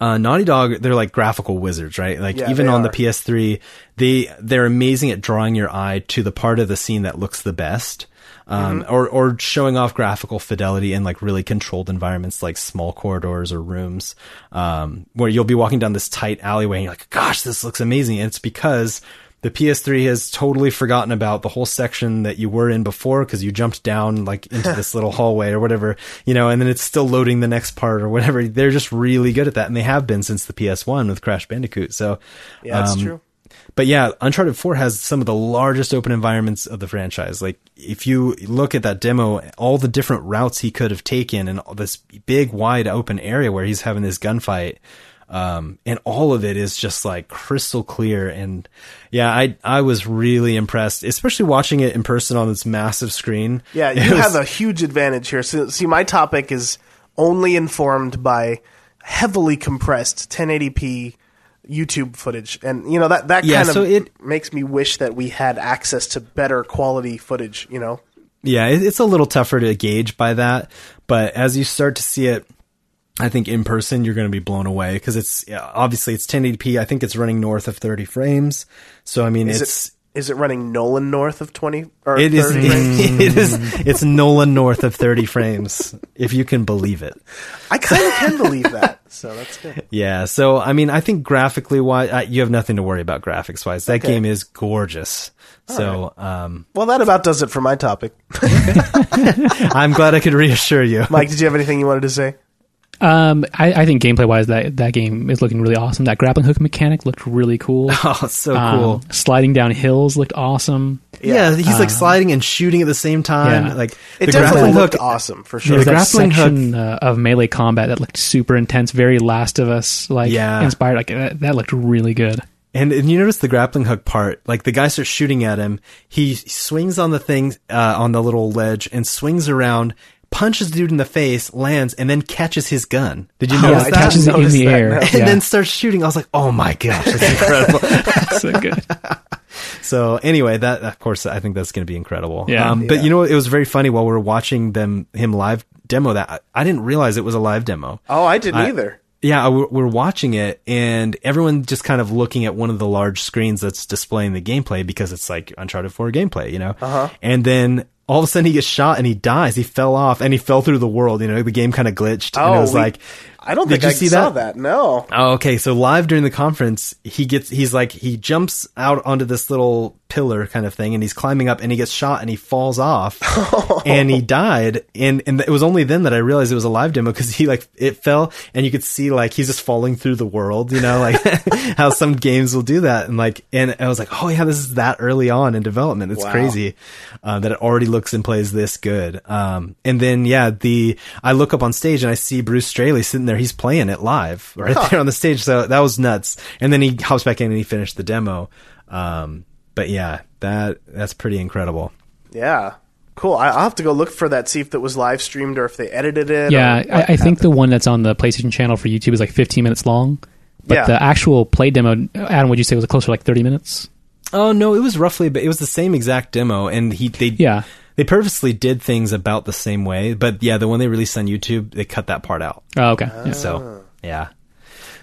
A: uh, Naughty Dog, they're like graphical wizards, right? Like
B: Yeah,
A: even on
B: are.
A: the PS3, they they're amazing at drawing your eye to the part of the scene that looks the best, um,
B: Mm-hmm.
A: or or showing off graphical fidelity in like really controlled environments like small corridors or rooms, um, where you'll be walking down this tight alleyway and you're like, "Gosh, this looks amazing!" And it's because the PS3 has totally forgotten about the whole section that you were in before because you jumped down like into this little hallway or whatever, you know, and then it's still loading the next part or whatever. They're just really good at that, and they have been since the PS1 with Crash Bandicoot. So,
B: Yeah, that's
A: um,
B: true.
A: But yeah, Uncharted 4 has some of the largest open environments of the franchise. Like, if you look at that demo, all the different routes he could have taken and this big, wide open area where he's having this gunfight. Um, and all of it is just like crystal clear. And yeah, I, I was really impressed, especially watching it in person on this massive screen.
B: Yeah, you
A: was-
B: have a huge advantage here. So, see, my topic is only informed by heavily compressed 1080p YouTube footage, and you know that that
A: Yeah,
B: kind of
A: it-
B: makes me wish that we had access to better quality footage. You know,
A: Yeah, it, it's a little tougher to gauge by that, but as you start to see it, I think in person you're going to be blown away because it's yeah, obviously it's 1080p. I think it's running north of 30 frames. So I mean,
B: Is
A: it's
B: is it running Nolan north of twenty or
A: It is.
B: 30 frames?
A: It is. It's Nolan north of 30 frames, if you can believe it.
B: I kind of can believe that. So that's good.
A: Yeah. So I mean, I think graphically wise, uh, you have nothing to worry about graphics wise. That
B: Okay.
A: game is gorgeous. So um,
B: Well, that about does it for my topic.
A: I'm glad I could reassure you.
B: Mike, did you have anything you wanted to say?
C: Um, I, I think gameplay wise, that that game is looking really awesome. That grappling hook mechanic looked really cool.
A: Oh, so
C: Um,
A: cool.
C: sliding down hills looked awesome.
A: Yeah, he's like sliding and shooting at the same time.
C: Yeah.
A: Like
B: It
A: the
B: definitely
A: grappling
B: looked
A: hook.
B: awesome for sure.
C: was
A: The
C: that
A: grappling hook-
C: uh, of melee combat that looked super intense, very Last of Us like
A: Yeah.
C: inspired. Like that, that looked really good.
A: And, and you notice the grappling hook part, like the guy starts shooting at him. He swings on the thing, uh, on the little ledge and swings around, punches the dude in the face, lands, and then catches his gun. Did you
C: Yeah,
A: notice
C: it
A: that?
C: catches it in the
B: that,
C: air,
B: no.
A: and
C: yeah.
A: then starts shooting. I was like, oh my gosh, that's incredible.
C: so good.
A: so anyway, that, of course, I think that's going to be incredible.
C: Yeah.
A: Um, but you know, it was very funny while we were watching them, him live demo that. I, I didn't realize it was a live demo.
B: Oh, I didn't
A: I-
B: either.
A: Yeah, we- we're watching it, and everyone just kind of looking at one of the large screens that's displaying the gameplay because it's like Uncharted 4 gameplay, you know? Uh-huh. And then all of a sudden he gets shot and he dies. He fell off and he fell through the world. You know, the game kind of glitched. and it
B: Oh,
A: was
B: we-
A: like,
B: I don't
A: Did
B: think
A: you
B: I
A: see
B: saw
A: that?
B: that. No.
A: Oh, okay. So live during the conference, he gets, he's like, he jumps out onto this little pillar kind of thing and he's climbing up and he gets shot and he falls off and he died. And, and it was only then that I realized it was a live demo because he like, it fell and you could see like he's just falling through the world, you know, like how some games will do that. And like, and I was like, oh yeah, this is that early on in development. It's
B: Wow.
A: crazy uh, that it already looks and plays this good. Um, and then yeah, the I look up on stage and I see Bruce Straley sitting there. He's playing it live right there on the stage. So that was nuts. And then he hops back in and he finished the demo. Um, but yeah, that that's pretty incredible.
B: Yeah. Cool. I- I'll have to go look for that, see if that was live streamed or if they edited it.
C: Yeah, I, I think the one that's on the PlayStation channel for YouTube is like 15 minutes long. But
B: Yeah.
C: the actual play demo, Adam, would you say was closer to like 30 minutes?
A: Oh no, it was roughly, but it was the same exact demo, and he they
C: Yeah.
A: They purposely did things about the same way. But yeah, the one they released on YouTube, they cut that part out.
C: Oh, okay. Yeah.
A: So yeah.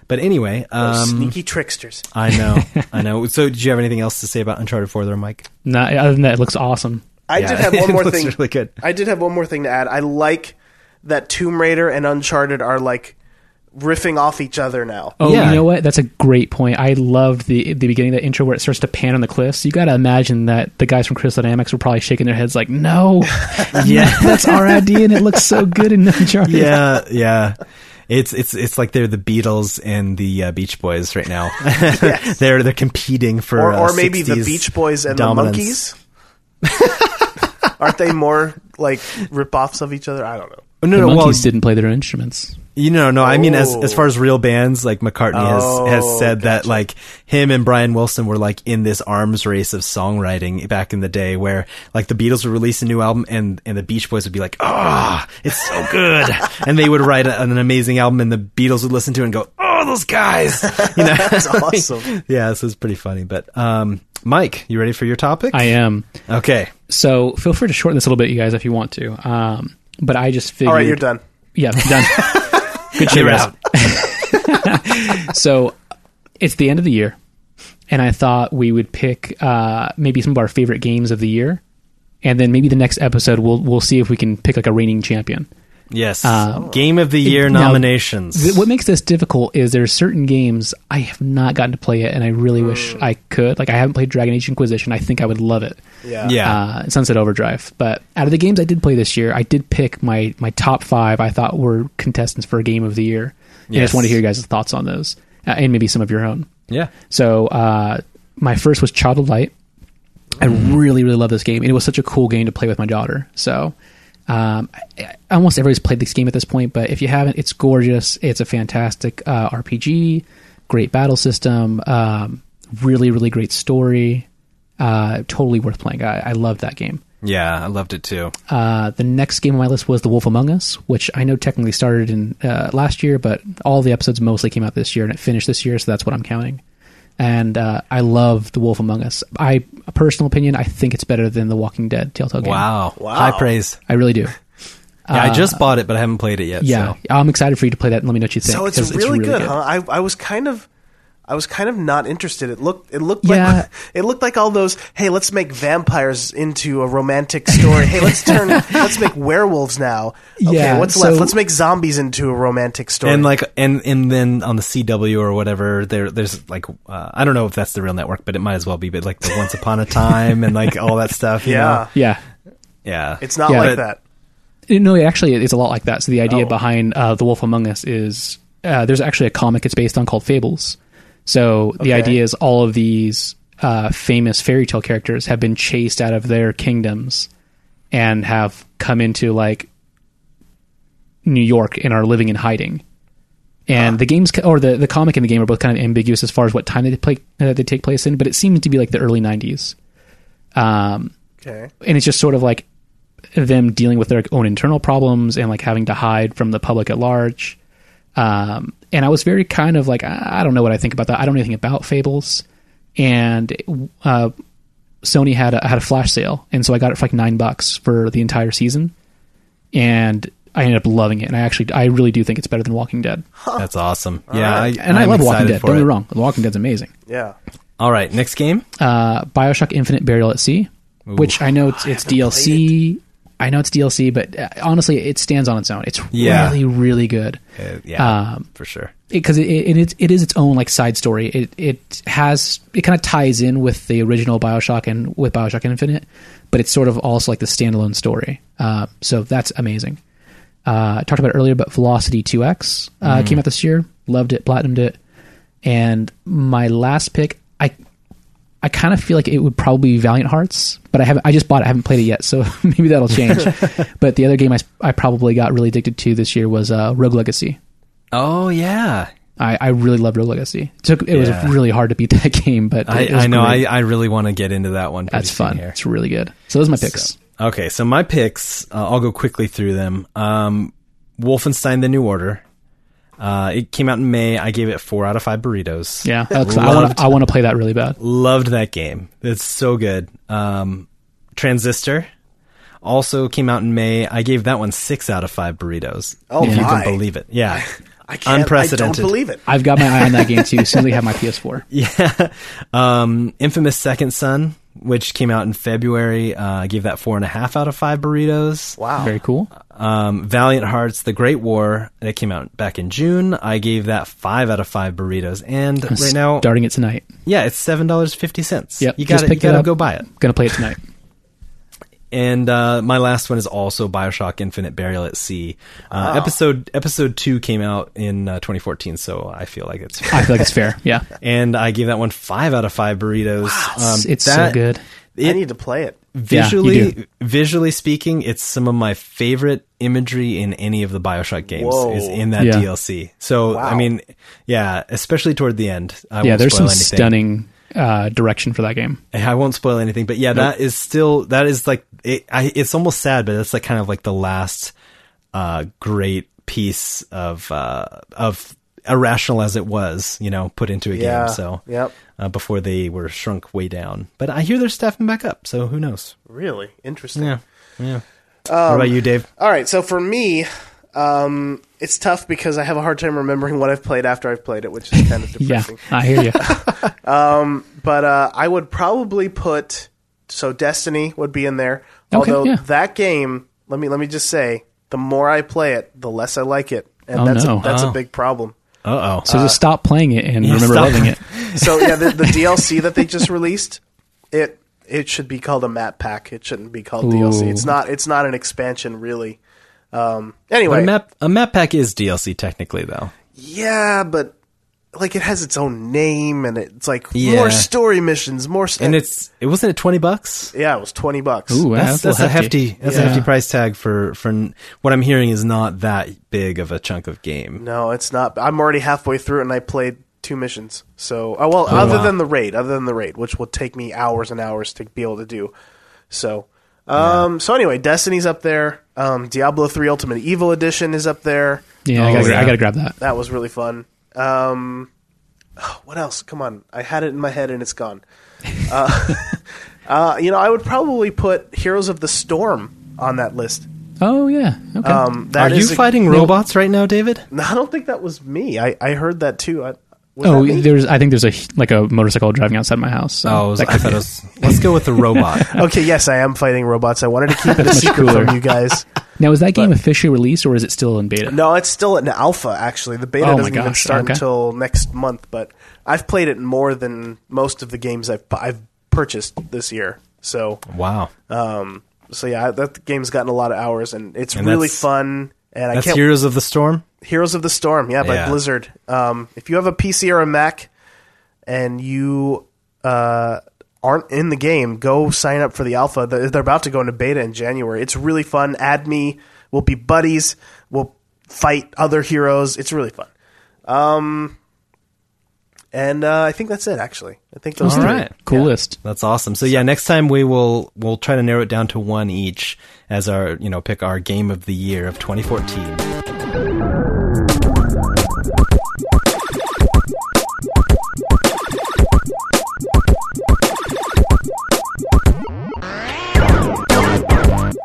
A: But anyway, um,
B: sneaky tricksters.
A: I know, I know. So, did you have anything else to say about Uncharted Four, there, Mike?
C: No, other than that, it looks awesome.
B: I
A: Yeah,
B: did have one more thing.
A: really good.
B: I did have one more thing to add. I like that Tomb Raider and Uncharted are like riffing off each other now.
C: Oh,
A: Yeah.
C: you know what? That's a great point. I loved the the beginning of that intro where it starts to pan on the cliffs. You got to imagine that the guys from Crystal Dynamics were probably shaking their heads like, "No,
A: Yeah.
C: that's our idea, and it looks so good in Uncharted."
A: yeah, yeah. It's it's it's like they're the Beatles and the uh, Beach Boys right now. they're they're competing for
B: Or,
A: uh,
B: or maybe the Beach Boys and
A: dominance.
B: the Monkees. Aren't they more like rip-offs of each other? I don't know.
A: No,
C: the
A: no, well,
C: Monkees didn't play their instruments.
A: You know, no. I mean, as
B: Oh.
A: as far as real bands, like McCartney has
B: Oh,
A: has said that like him and Brian Wilson were like in this arms race of songwriting back in the day, where like the Beatles would release a new album and and the Beach Boys would be like, ah, it's so good, and they would write a, an amazing album, and the Beatles would listen to it and go, oh, those guys, you know,
B: That's awesome.
A: yeah, this is pretty funny. But um, Mike, you ready for your topic?
C: I am.
A: okay.
C: So feel free to shorten this a little bit, you guys, if you want to. Um, but I just figured.
B: All right, you're done.
C: Yeah, done. Good shit,
A: out.
C: So it's the end of the year, and I thought we would pick uh, maybe some of our favorite games of the year, and then maybe the next episode we'll we'll see if we can pick like a reigning champion.
A: Yes.
C: Um,
A: Game of the Year
C: now,
A: nominations.
C: Th- what makes this difficult is there's certain games I have not gotten to play it, and I really wish I could. Like I haven't played Dragon Age Inquisition. I think I would love it.
B: Yeah.
A: Yeah.
C: Uh, Sunset Overdrive. But out of the games I did play this year, I did pick my my top five. I thought were contestants for a game of the year. And I just want to hear your guys' thoughts on those, uh, and maybe some of your own.
A: yeah.
C: So uh, my first was Child of Light. I really, really love this game. and It was such a cool game to play with my daughter. So um, I- almost everybody's played this game at this point, but if you haven't, it's gorgeous. It's a fantastic uh, RPG, great battle system, um, really, really great story. Uh, totally worth playing. I, I loved that game.
A: Yeah, I loved it too.
C: Uh, the next game on my list was The Wolf Among Us, which I know technically started in uh, last year, but all the episodes mostly came out this year and it finished this year, so that's what I'm counting. And uh, I love The Wolf Among Us. I, a personal opinion, I think it's better than The Walking Dead Telltale game.
A: Wow.
B: Wow.
A: High praise.
C: I really do.
A: Yeah, I just bought it, but I haven't played it yet.
C: Uh, Yeah,
A: So.
C: I'm excited for you to play that and let me know what you think.
B: So it's
C: 'cause
B: really, good, huh? I I was kind of I was kind of not interested. It looked it looked
C: Yeah.
B: like it looked like all those. Hey, let's make vampires into a romantic story. hey, let's turn let's make werewolves now. Okay,
C: Yeah,
B: what's
C: so-
B: left? Let's make zombies into a romantic story.
A: And like, and and then on the CW or whatever, there there's like, uh, I don't know if that's the real network, but it might as well be. But like the Once Upon a Time and like all that stuff. You
B: yeah,
A: know?
C: Yeah.
A: yeah.
B: it's not
C: Yeah.
B: like
A: But-
B: that.
C: No, actually, it's a lot like that. So the idea
B: Oh.
C: behind uh, The Wolf Among Us is uh, there's actually a comic it's based on called Fables. So the
B: Okay.
C: idea is all of these uh, famous fairy tale characters have been chased out of their kingdoms and have come into like New York and are living in hiding. And the games or the, the comic and the game are both kind of ambiguous as far as what time they play uh, they take place in, but it seems to be like the early '90s. Um,
B: Okay,
C: and it's just sort of like them dealing with their own internal problems and like having to hide from the public at large. Um, and I was very kind of like, I I don't know what I think about that. I don't know anything about Fables. And uh, Sony had a, had a flash sale, and so I got it for like nine bucks for the entire season, and I ended up loving it. And I actually, I really do think it's better than Walking Dead.
A: That's awesome. Yeah, I,
C: And i
A: I'm
C: love Walking Dead. Don't get me wrong, Walking Dead's amazing.
B: yeah.
A: All right, next game.
C: uh, Bioshock Infinite Burial at Sea, which I know it's, it's DLC. I know it's DLC, but uh, honestly, it stands on its own. It's
A: Yeah.
C: really, really good
A: Uh, yeah,
C: Um,
A: for sure.
C: because it, it, it, it is its own like side story. It it has it kind of ties in with the original Bioshock and with Bioshock Infinite, but it's sort of also like the standalone story. Uh, so that's amazing. Uh, I talked about it earlier, but Velocity 2X uh, came out this year. Loved it, platinumed it, and my last pick, I kind of feel like it would probably be Valiant Hearts, but I haven't. I just bought it. I haven't played it yet, so maybe that'll change. but the other game I, I probably got really addicted to this year was uh, Rogue Legacy.
A: Oh yeah,
C: I, I really love Rogue Legacy. It took it was really hard to beat that game, but
A: I, I know. I. I really want to get into that one.
C: that's fun.
A: Here.
C: It's really good. So those are my picks.
A: Okay, so my picks, uh, I'll go quickly through them. Um, Wolfenstein: The New Order. Uh, it came out in May. I gave it four out of five burritos.
C: Yeah, that's, I want
A: Loved-
C: to I want to play that really bad.
A: Loved that game. It's so good. Um, Transistor also came out in May. I gave that one six out of five burritos.
B: Oh,
A: if you can believe it. Yeah.
B: I can't.
A: Unprecedented.
B: I don't believe it.
C: I've got my eye on that game too. As soon as I have my PS4.
A: Yeah. Um, Infamous Second Son, which came out in February. Uh, I gave that four and a half out of five burritos.
B: Wow.
C: Very cool.
A: Um, Valiant Hearts: The Great War that came out back in June. I gave that five out of five burritos, and right now,
C: starting it tonight.
A: yeah, it's seven dollars fifty cents.
C: Yep,
A: you got to you
C: picked it
A: got to go buy it.
C: Gonna play it tonight.
A: And uh, my last one is also Bioshock Infinite Burial at Sea. Uh, Episode episode two came out in uh, 2014, so I feel like it's.
C: I feel like it's fair. Yeah,
A: and I gave that one five out of five burritos.
C: it's, it's so
A: Um, that-
C: good.
B: I need to play it.
A: Visually,
C: do.
A: visually speaking, it's some of my favorite imagery in any of the Bioshock games.
B: Whoa.
A: Is in that
C: Yeah.
A: DLC. So
B: Wow.
A: I mean, yeah, especially toward the end. I
C: Yeah, there's some
A: anything.
C: stunning uh, direction for that game.
A: I won't spoil anything, but yeah, that is still that is like it, I, it's almost sad, but it's like kind of like the last uh, great piece of uh, of irrational as it was, you know, put into a
B: Yeah.
A: game. So
B: Yep.
A: Uh, before they were shrunk way down, but I hear they're staffing back up, so who knows?
B: Really interesting.
A: Yeah, yeah. what
B: Um,
A: about you, Dave?
B: All right, so for me, um, it's tough because I have a hard time remembering what I've played after I've played it, which is kind of
C: Yeah,
B: depressing.
C: I hear you.
B: um, But uh, I would probably put so Destiny would be in there.
C: Okay,
B: Although
C: yeah.
B: that game, let me let me just say, the more I play it, the less I like it, and
C: Oh,
B: that's
C: no.
B: a, that's
A: Oh.
B: a big problem.
A: Uh oh.
C: So just stop playing it and
A: yeah,
C: remember
A: stop.
C: loving it.
B: So yeah, the, the DLC that they just released, it it should be called a map pack. It shouldn't be called DLC. It's not. It's not an expansion, really. Um,
A: But
B: anyway,
A: a map a map pack is DLC technically, though.
B: yeah, but like it has its own name, and it's like
A: Yeah.
B: more story missions, more. s-
A: And it's it wasn't it twenty bucks.
B: yeah, it was twenty bucks.
C: Ooh,
A: That's,
C: that's,
A: that's a hefty that's a hefty price tag for for what I'm hearing is not that big of a chunk of game.
B: No, it's not. I'm already halfway through, it and I played two missions. So, uh, well, other
A: Oh, wow.
B: than the raid, other than the raid, which will take me hours and hours to be able to do. So, um, so anyway, Destiny's up there. Um, Diablo three Ultimate Evil Edition is up there.
C: Yeah, I
A: Oh,
C: gotta,
A: yeah.
C: I gotta grab that.
B: That was really fun. Um, what else? Come on, I had it in my head and it's gone. Uh, uh, you know, I would probably put Heroes of the Storm on that list.
C: Oh yeah. Okay.
B: Um,
A: Are
B: that
A: you
B: a-
A: fighting robots right now, David?
B: No, I don't think that was me. I, I heard that too. I, Was
C: oh,
B: that
C: there's. I think there's a like a motorcycle driving outside my house. so
A: Oh, I, was, I thought it was. Let's go with the robot.
B: Okay, yes, I am fighting robots. I wanted to keep it a secret from you guys.
C: Now, is that game officially released or is it still in beta?
B: No, it's still in alpha. Actually, the beta
C: Oh
B: doesn't even start
C: okay.
B: until next month. But I've played it more than most of the games I've I've purchased this year. So,
A: Wow.
B: um, so yeah, that game's gotten a lot of hours, and it's
A: And
B: really fun. And I can't
A: Heroes of the Storm.
B: Heroes of the Storm, yeah, by
A: Yeah.
B: Blizzard. Um, if you have a PC or a Mac and you uh, aren't in the game, go sign up for the alpha. They're they're about to go into beta in January. It's really fun. Add me. We'll be buddies. We'll fight other heroes. It's really fun. Um, and uh, I think that's it. Actually, I think those
A: All
B: three.
A: right.
C: Coolest.
A: That's awesome. So yeah, next time we will we'll try to narrow it down to one each as our you know pick our game of the year of 2014.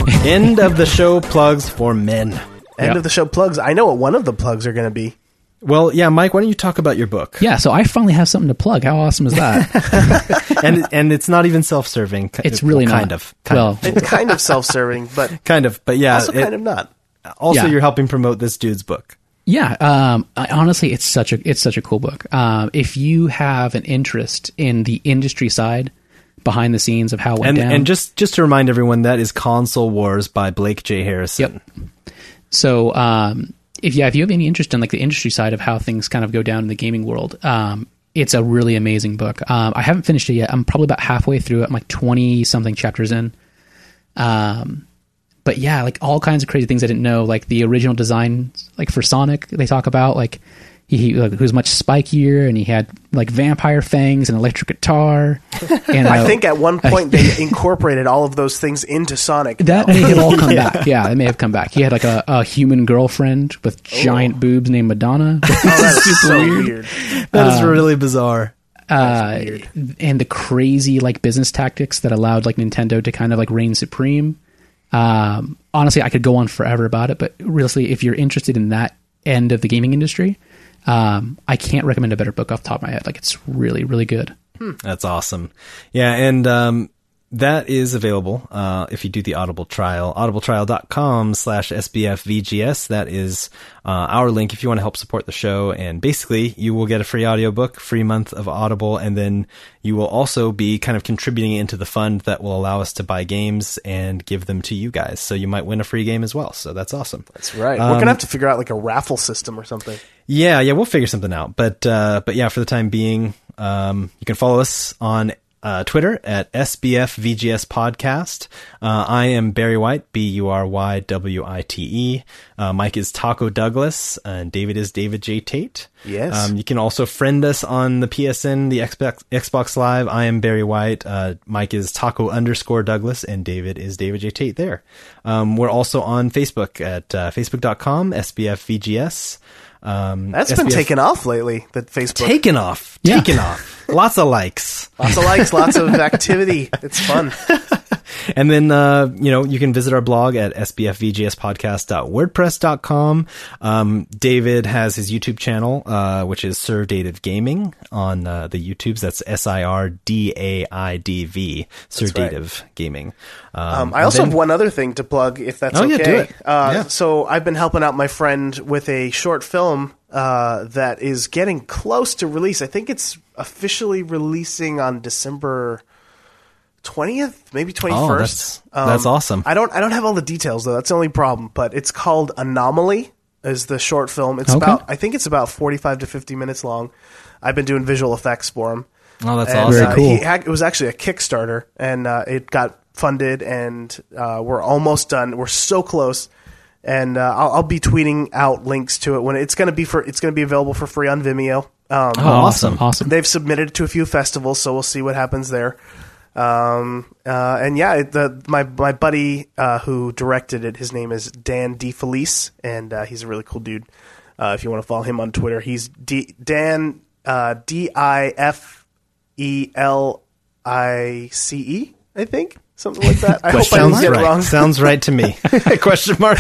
A: End of the show plugs for men.
B: End
C: Yeah.
B: of the show plugs. I know what one of the plugs are going to be.
A: Well, yeah, Mike, why don't you talk about your book?
C: Yeah, so I finally have something to plug. How awesome is that?
A: and and it's not even self-serving.
C: It's really
A: kind
C: not.
A: of, kind
C: well,
A: of,
B: It's kind of self-serving, but
A: kind of, but yeah,
B: also
A: it-
B: kind of not.
A: also
C: Yeah.
A: you're helping promote this dude's book.
C: Yeah, um, I, honestly, it's such a it's such a cool book. Um, if you have an interest in the industry side, behind the scenes of how it went
A: And
C: down,
A: and just just to remind everyone, that is Console Wars by Blake J. Harris.
C: Yep. so um, if yeah, if you have any interest in like the industry side of how things kind of go down in the gaming world, um, it's a really amazing book. Um, I haven't finished it yet. I'm probably about halfway through it. I'm like twenty something chapters in. Um, but yeah, like all kinds of crazy things I didn't know. Like the original design, like for Sonic, they talk about like he, he, like, was much spikier and he had like vampire fangs and electric guitar. And
B: I
C: uh,
B: think at one point they incorporated all of those things into Sonic.
C: that may have all come back. Yeah, it may have come back. He had like a, a human girlfriend with giant boobs named Madonna.
B: oh, that is so
C: weird.
B: weird.
A: That is really bizarre.
C: uh, and the crazy like business tactics that allowed like Nintendo to kind of like reign supreme. Um, honestly, I could go on forever about it, but really, if you're interested in that end of the gaming industry, um, I can't recommend a better book off the top of my head. Like it's really, really good.
A: That's awesome. Yeah, and um, that is available uh, if you do the Audible trial. Audibletrial.com slash SBFVGS. That is uh, our link if you want to help support the show. And basically, you will get a free audiobook, free month of Audible, and then you will also be kind of contributing into the fund that will allow us to buy games and give them to you guys. So you might win a free game as well. So that's awesome.
B: That's right.
A: Um,
B: We're gonna have to figure out like a raffle system or something.
A: Yeah, yeah, we'll figure something out. But uh, but yeah, for the time being, um, you can follow us on uh, Twitter at SBFVGS Podcast. Uh, I am Barry White, B U R Y W I T E. Uh, Mike is Taco Douglas, and David is David J Tate.
B: Yes.
A: Um, you can also friend us on the PSN, the Xbox, Xbox Live. I am Barry White. Uh, Mike is Taco underscore Douglas, and David is David J Tate. There. Um, we're also on Facebook at uh, facebook.com SBFVGS. Um,
B: That's been taken off lately. That Facebook.
A: taken off,
C: Yeah.
A: taken off. Lots of likes.
B: lots of likes, lots of activity. It's fun.
A: And then, uh, you know, you can visit our blog at sbfvgspodcast.wordpress.com. Um, David has his YouTube channel, uh, which is Sir Dative Gaming on, uh, the YouTubes. That's S-I-R-D-A-I-D-V, Sir
B: right.
A: Dative Gaming.
B: Um, I also
A: then-
B: have one other thing to plug, if that's
A: Oh,
B: okay.
A: yeah, do it.
B: Uh,
A: Yeah.
B: So I've been helping out my friend with a short film uh, that is getting close to release. I think it's officially releasing on December twentieth, maybe twenty
A: Oh,
B: first.
A: that's- that's awesome.
B: I don't I don't have all the details though. That's the only problem. But it's called Anomaly. Is the short film? It's
C: Okay.
B: about I think it's about forty five to fifty minutes long. I've been doing visual effects for him.
A: Oh, that's
B: And,
A: awesome.
C: Very
B: uh,
C: cool.
B: he had- it was actually a Kickstarter, and uh, it got funded, and uh, we're almost done. We're so close, and uh, I'll, I'll be tweeting out links to it when it's going to be for. It's going to be available for free on Vimeo. Um,
A: Oh, awesome.
C: awesome.
B: They've submitted it to a few festivals, so we'll see what happens there. Um, uh, and yeah, it- the my my buddy uh, who directed it, his name is Dan DeFelice, and uh, he's a really cool dude. Uh, if you want to follow him on Twitter, he's D- Dan uh, D I F E L I C E, I think, something like that. I hope I didn't
A: Sounds
B: get it
A: right.
B: wrong.
A: Sounds right to me. Question mark.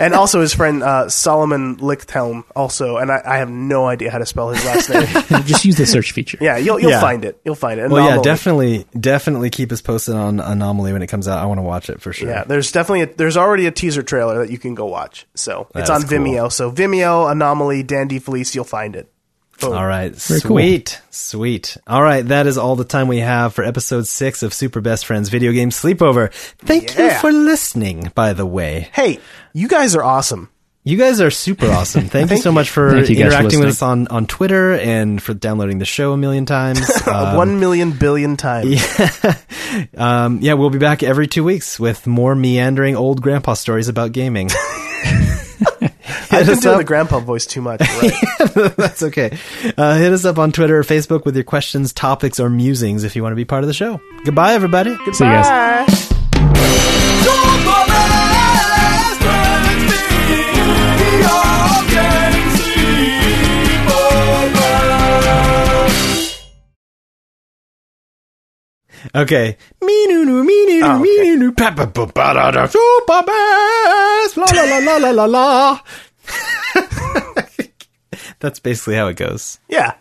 B: And also his friend uh, Solomon Lichthelm. Also, and I, I have no idea how to spell his last name.
C: Just use the search feature.
B: yeah, you'll you'll
A: Yeah.
B: find it. You'll find it.
A: Well, yeah, definitely, definitely keep us posted on Anomaly when it comes out. I want to watch it for sure.
B: Yeah, there's definitely a, there's already a teaser trailer that you can go watch. So it's on
A: cool.
B: Vimeo. So Vimeo, Anomaly, Dan DeFelice, you'll find it. Boom.
A: All right,
C: Very cool.
A: sweet, sweet. All right, that is all the time we have for episode six of Super Best Friends Video Game Sleepover. Thank you for listening. By the way,
B: Hey, you guys are awesome.
A: you guys are super awesome. Thank, you so much for
C: Thank you guys for
A: interacting with us on on Twitter and for downloading the show a million times. Um,
B: One million billion times.
A: um, yeah, we'll be back every two weeks with more meandering old grandpa stories about gaming.
B: I've been
A: us
B: doing
A: up.
B: the grandpa voice too much. Right?
A: That's okay. Uh, hit us up on Twitter or Facebook with your questions, topics, or musings if you want to be part of the show. Goodbye, everybody.
C: See you guys.
B: Bye.
A: Okay. Me no no me no no
B: Oh,
A: me
B: okay.
A: no no pa pa pa pa da da super bass la la la la la la la. That's basically how it goes.
B: Yeah.